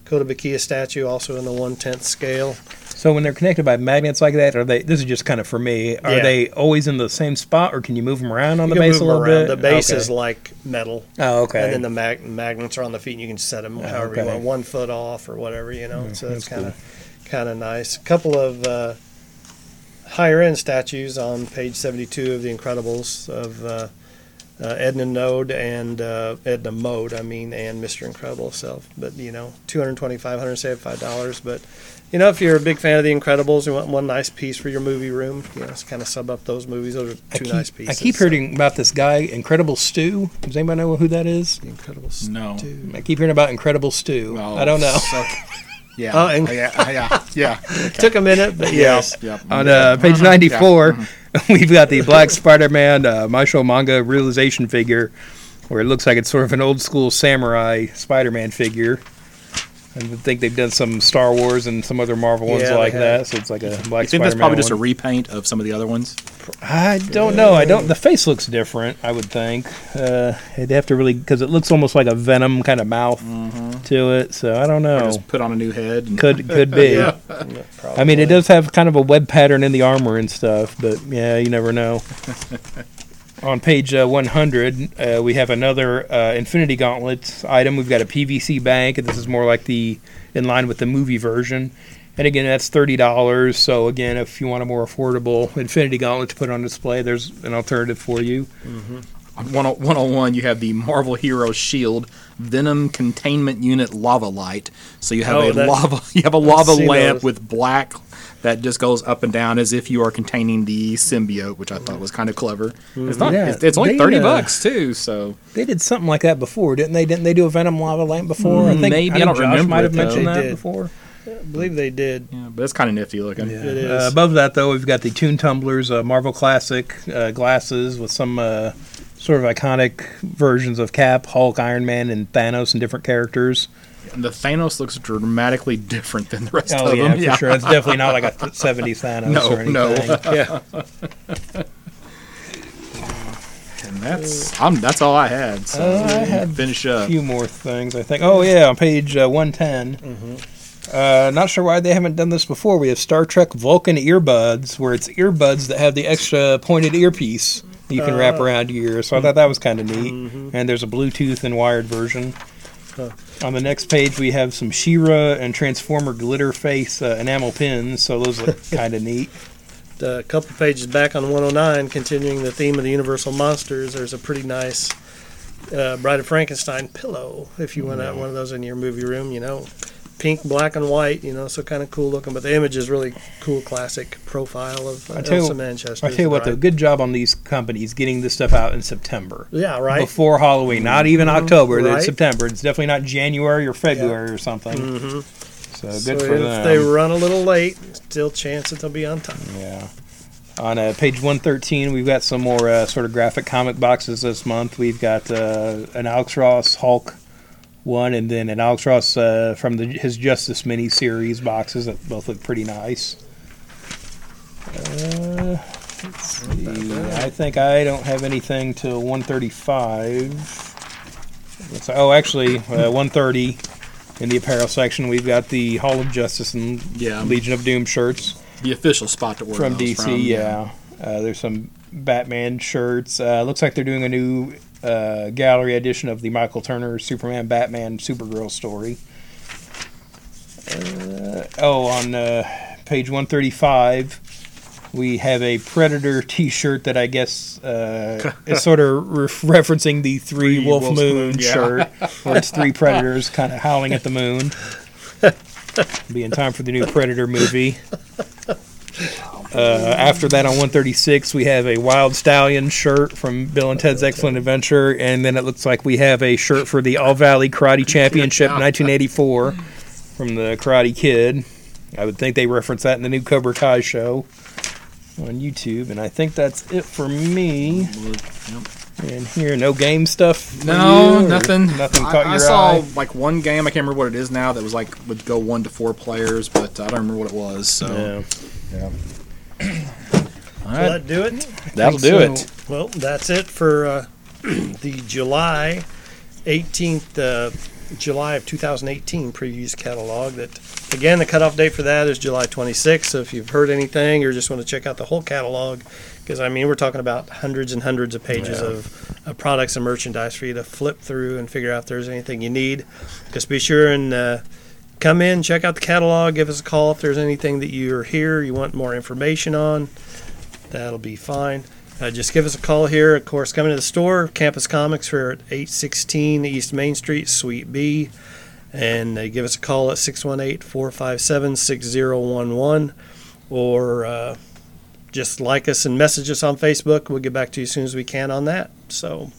Kotobukiya statue, also in the one tenth scale. So when they're connected by magnets like that, are they? This is just kind of for me. Are Yeah. they always in the same spot, or can you move them around on You the can base a 'em little around. bit? The base Okay. is like metal, Oh, okay. and then the mag- magnets are on the feet, and you can set them however you want, one foot off or whatever, you know. so that's it's kind of kind of nice. A couple of uh, higher end statues on page seventy two of the Incredibles of uh, uh, Edna Node and uh, Edna Mode, I mean, and Mister Incredible itself. But you know, two hundred twenty five, hundred seventy five dollars, $175. but. You know, if you're a big fan of The Incredibles and want one nice piece for your movie room, you know, it's kind of sub up those movies. Those are I two keep, nice pieces. I pieces. keep so- hearing about this guy, Incredible Stew. Does anybody know who that is? The Incredible No. Stew. I keep hearing about Incredible Stew. well, I don't know. so- yeah. Oh, and- yeah. Yeah. Yeah. Took a minute, but yes. Yep. On uh, page 94, we've got the Black Spider-Man uh, Meisho manga realization figure. where it looks like it's sort of an old school samurai Spider-Man figure. I think they've done some Star Wars and some other Marvel ones Yeah, they like have. that. So it's like a black. I think that's Spider-Man probably just a one. repaint of some of the other ones. I don't know. I don't. The face looks different. I would think. Uh, they'd have to really because it looks almost like a Venom kind of mouth to it. So I don't Or know. Just put on a new head. And, Could could be. I mean, it does have kind of a web pattern in the armor and stuff, but yeah, you never know. On page uh, 100, uh, we have another uh, Infinity Gauntlet item. We've got a PVC bank, and this is more like the in line with the movie version. And again, that's thirty dollars. So again, if you want a more affordable Infinity Gauntlet to put on display, there's an alternative for you. On 101, you have the Marvel Hero Shield Venom Containment Unit Lava Light. So you have Oh, a that- lava you have a lava lamp those. with black that just goes up and down as if you are containing the symbiote, which I thought was kind of clever. It's not. Yeah, it's, it's only they, thirty uh, bucks too. So They did something like that before, didn't they? Didn't they do a Venom lava lamp before? I think Maybe, I think don't Josh remember might have mentioned that did. before. I believe they did. yeah, but it's kind of nifty looking. It is. Uh, above that, though, we've got the Toon Tumblers uh, Marvel Classic uh, glasses with some uh, sort of iconic versions of Cap, Hulk, Iron Man, and Thanos and different characters. And the Thanos looks dramatically different than the rest Oh, of yeah, them. for sure. It's definitely not like a th- 70s Thanos No, or anything. no. Yeah. And that's I'm, that's all I had. So Uh, I had finish A few more things, I think. Oh, yeah, on page uh, 110. Uh, not sure why they haven't done this before. We have Star Trek Vulcan earbuds, where it's earbuds that have the extra pointed earpiece you can wrap around your ear. So I thought that was kind of neat. And there's a Bluetooth and wired version. On the next page, we have some She-Ra and Transformer glitter face uh, enamel pins. So those look kind of neat. A couple pages back on 109, continuing the theme of the Universal Monsters, there's a pretty nice uh, Bride of Frankenstein pillow. If you want to one of those in your movie room, you know, pink, black, and white, you know, so kind of cool looking. But the image is really cool, classic profile of uh, I tell you- Elsa Lanchester. I tell you what, though, good job on these companies getting this stuff out in September. Yeah, right. before Halloween, not even October. Right. It's September. It's definitely not January or February or something. Mm-hmm. So good so for if them. they run a little late, still chance that they'll be on time. yeah. On uh, page 113, we've got some more uh, sort of graphic comic boxes this month. We've got uh, an Alex Ross Hulk one, and then an Alex Ross uh, from the, his Justice mini series boxes that both look pretty nice. Uh, let's see. I think I don't have anything till 135. Let's- oh, actually, uh, 130 in the apparel section, we've got the Hall of Justice and Yeah. Legion of Doom shirts The official spot to order from DC. from, yeah, Uh, there's some Batman shirts. Uh, looks like they're doing a new uh, gallery edition of the Michael Turner Superman, Batman, Supergirl story. Uh, oh, on uh, page 135, we have a Predator T-shirt that I guess uh, is sort of re- referencing the Three, Three Wolf Wolf Moon, Moon, yeah. shirt, where it's three predators kind of howling at the moon. Be in time for the new Predator movie. Uh, after that, on 136, we have a Wild Stallion shirt from Bill and Ted's Excellent Adventure, and then it looks like we have a shirt for the All Valley Karate Championship 1984 from the Karate Kid. I would think they reference that in the new Cobra Kai show on YouTube, and I think that's it for me. And here, no game stuff. for No, you, nothing. Nothing I, caught I your saw eye. like one game. I can't remember what it is now. That was like would go one to four players, but I don't remember what it was. So Yeah. All Will that do it? that'll do so. it. Well, that's it for uh, the July 18th, uh, July of 2018 previews catalog. That again, the cutoff date for that is July 26th. So if you've heard anything or just want to check out the whole catalog, because I mean we're talking about hundreds and hundreds of pages of, of products and merchandise for you to flip through and figure out if there's anything you need. Just be sure and uh, come in, check out the catalog, give us a call if there's anything that you're here you want more information on. That'll be fine. Uh, just give us a call here. Of course, come into the store, Campus Comics. We're at 816 East Main Street, Suite B. And uh, give us a call at 618 457 6011. Or uh, just like us and message us on Facebook. We'll get back to you as soon as we can on that. So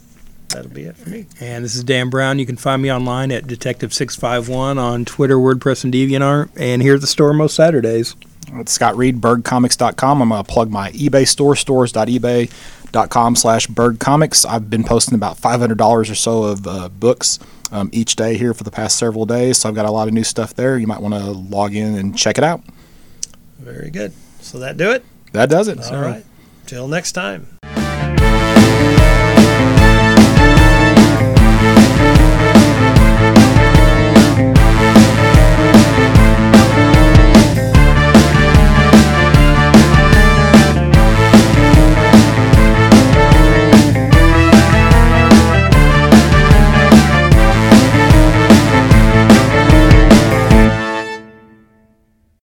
that'll be it for me. And this is Dan Brown. You can find me online at Detective651 on Twitter, WordPress, and DeviantArt, and here at the store most Saturdays. It's Scott Reed, BergComics.com. I'm going to plug my eBay store, stores.ebay.com dot com slash bird comics. I've been posting about $500 or so of uh, books um, each day here for the past several days. So I've got a lot of new stuff there. You might want to log in and check it out. Very good. So that do it. That does it. All right. Till next time.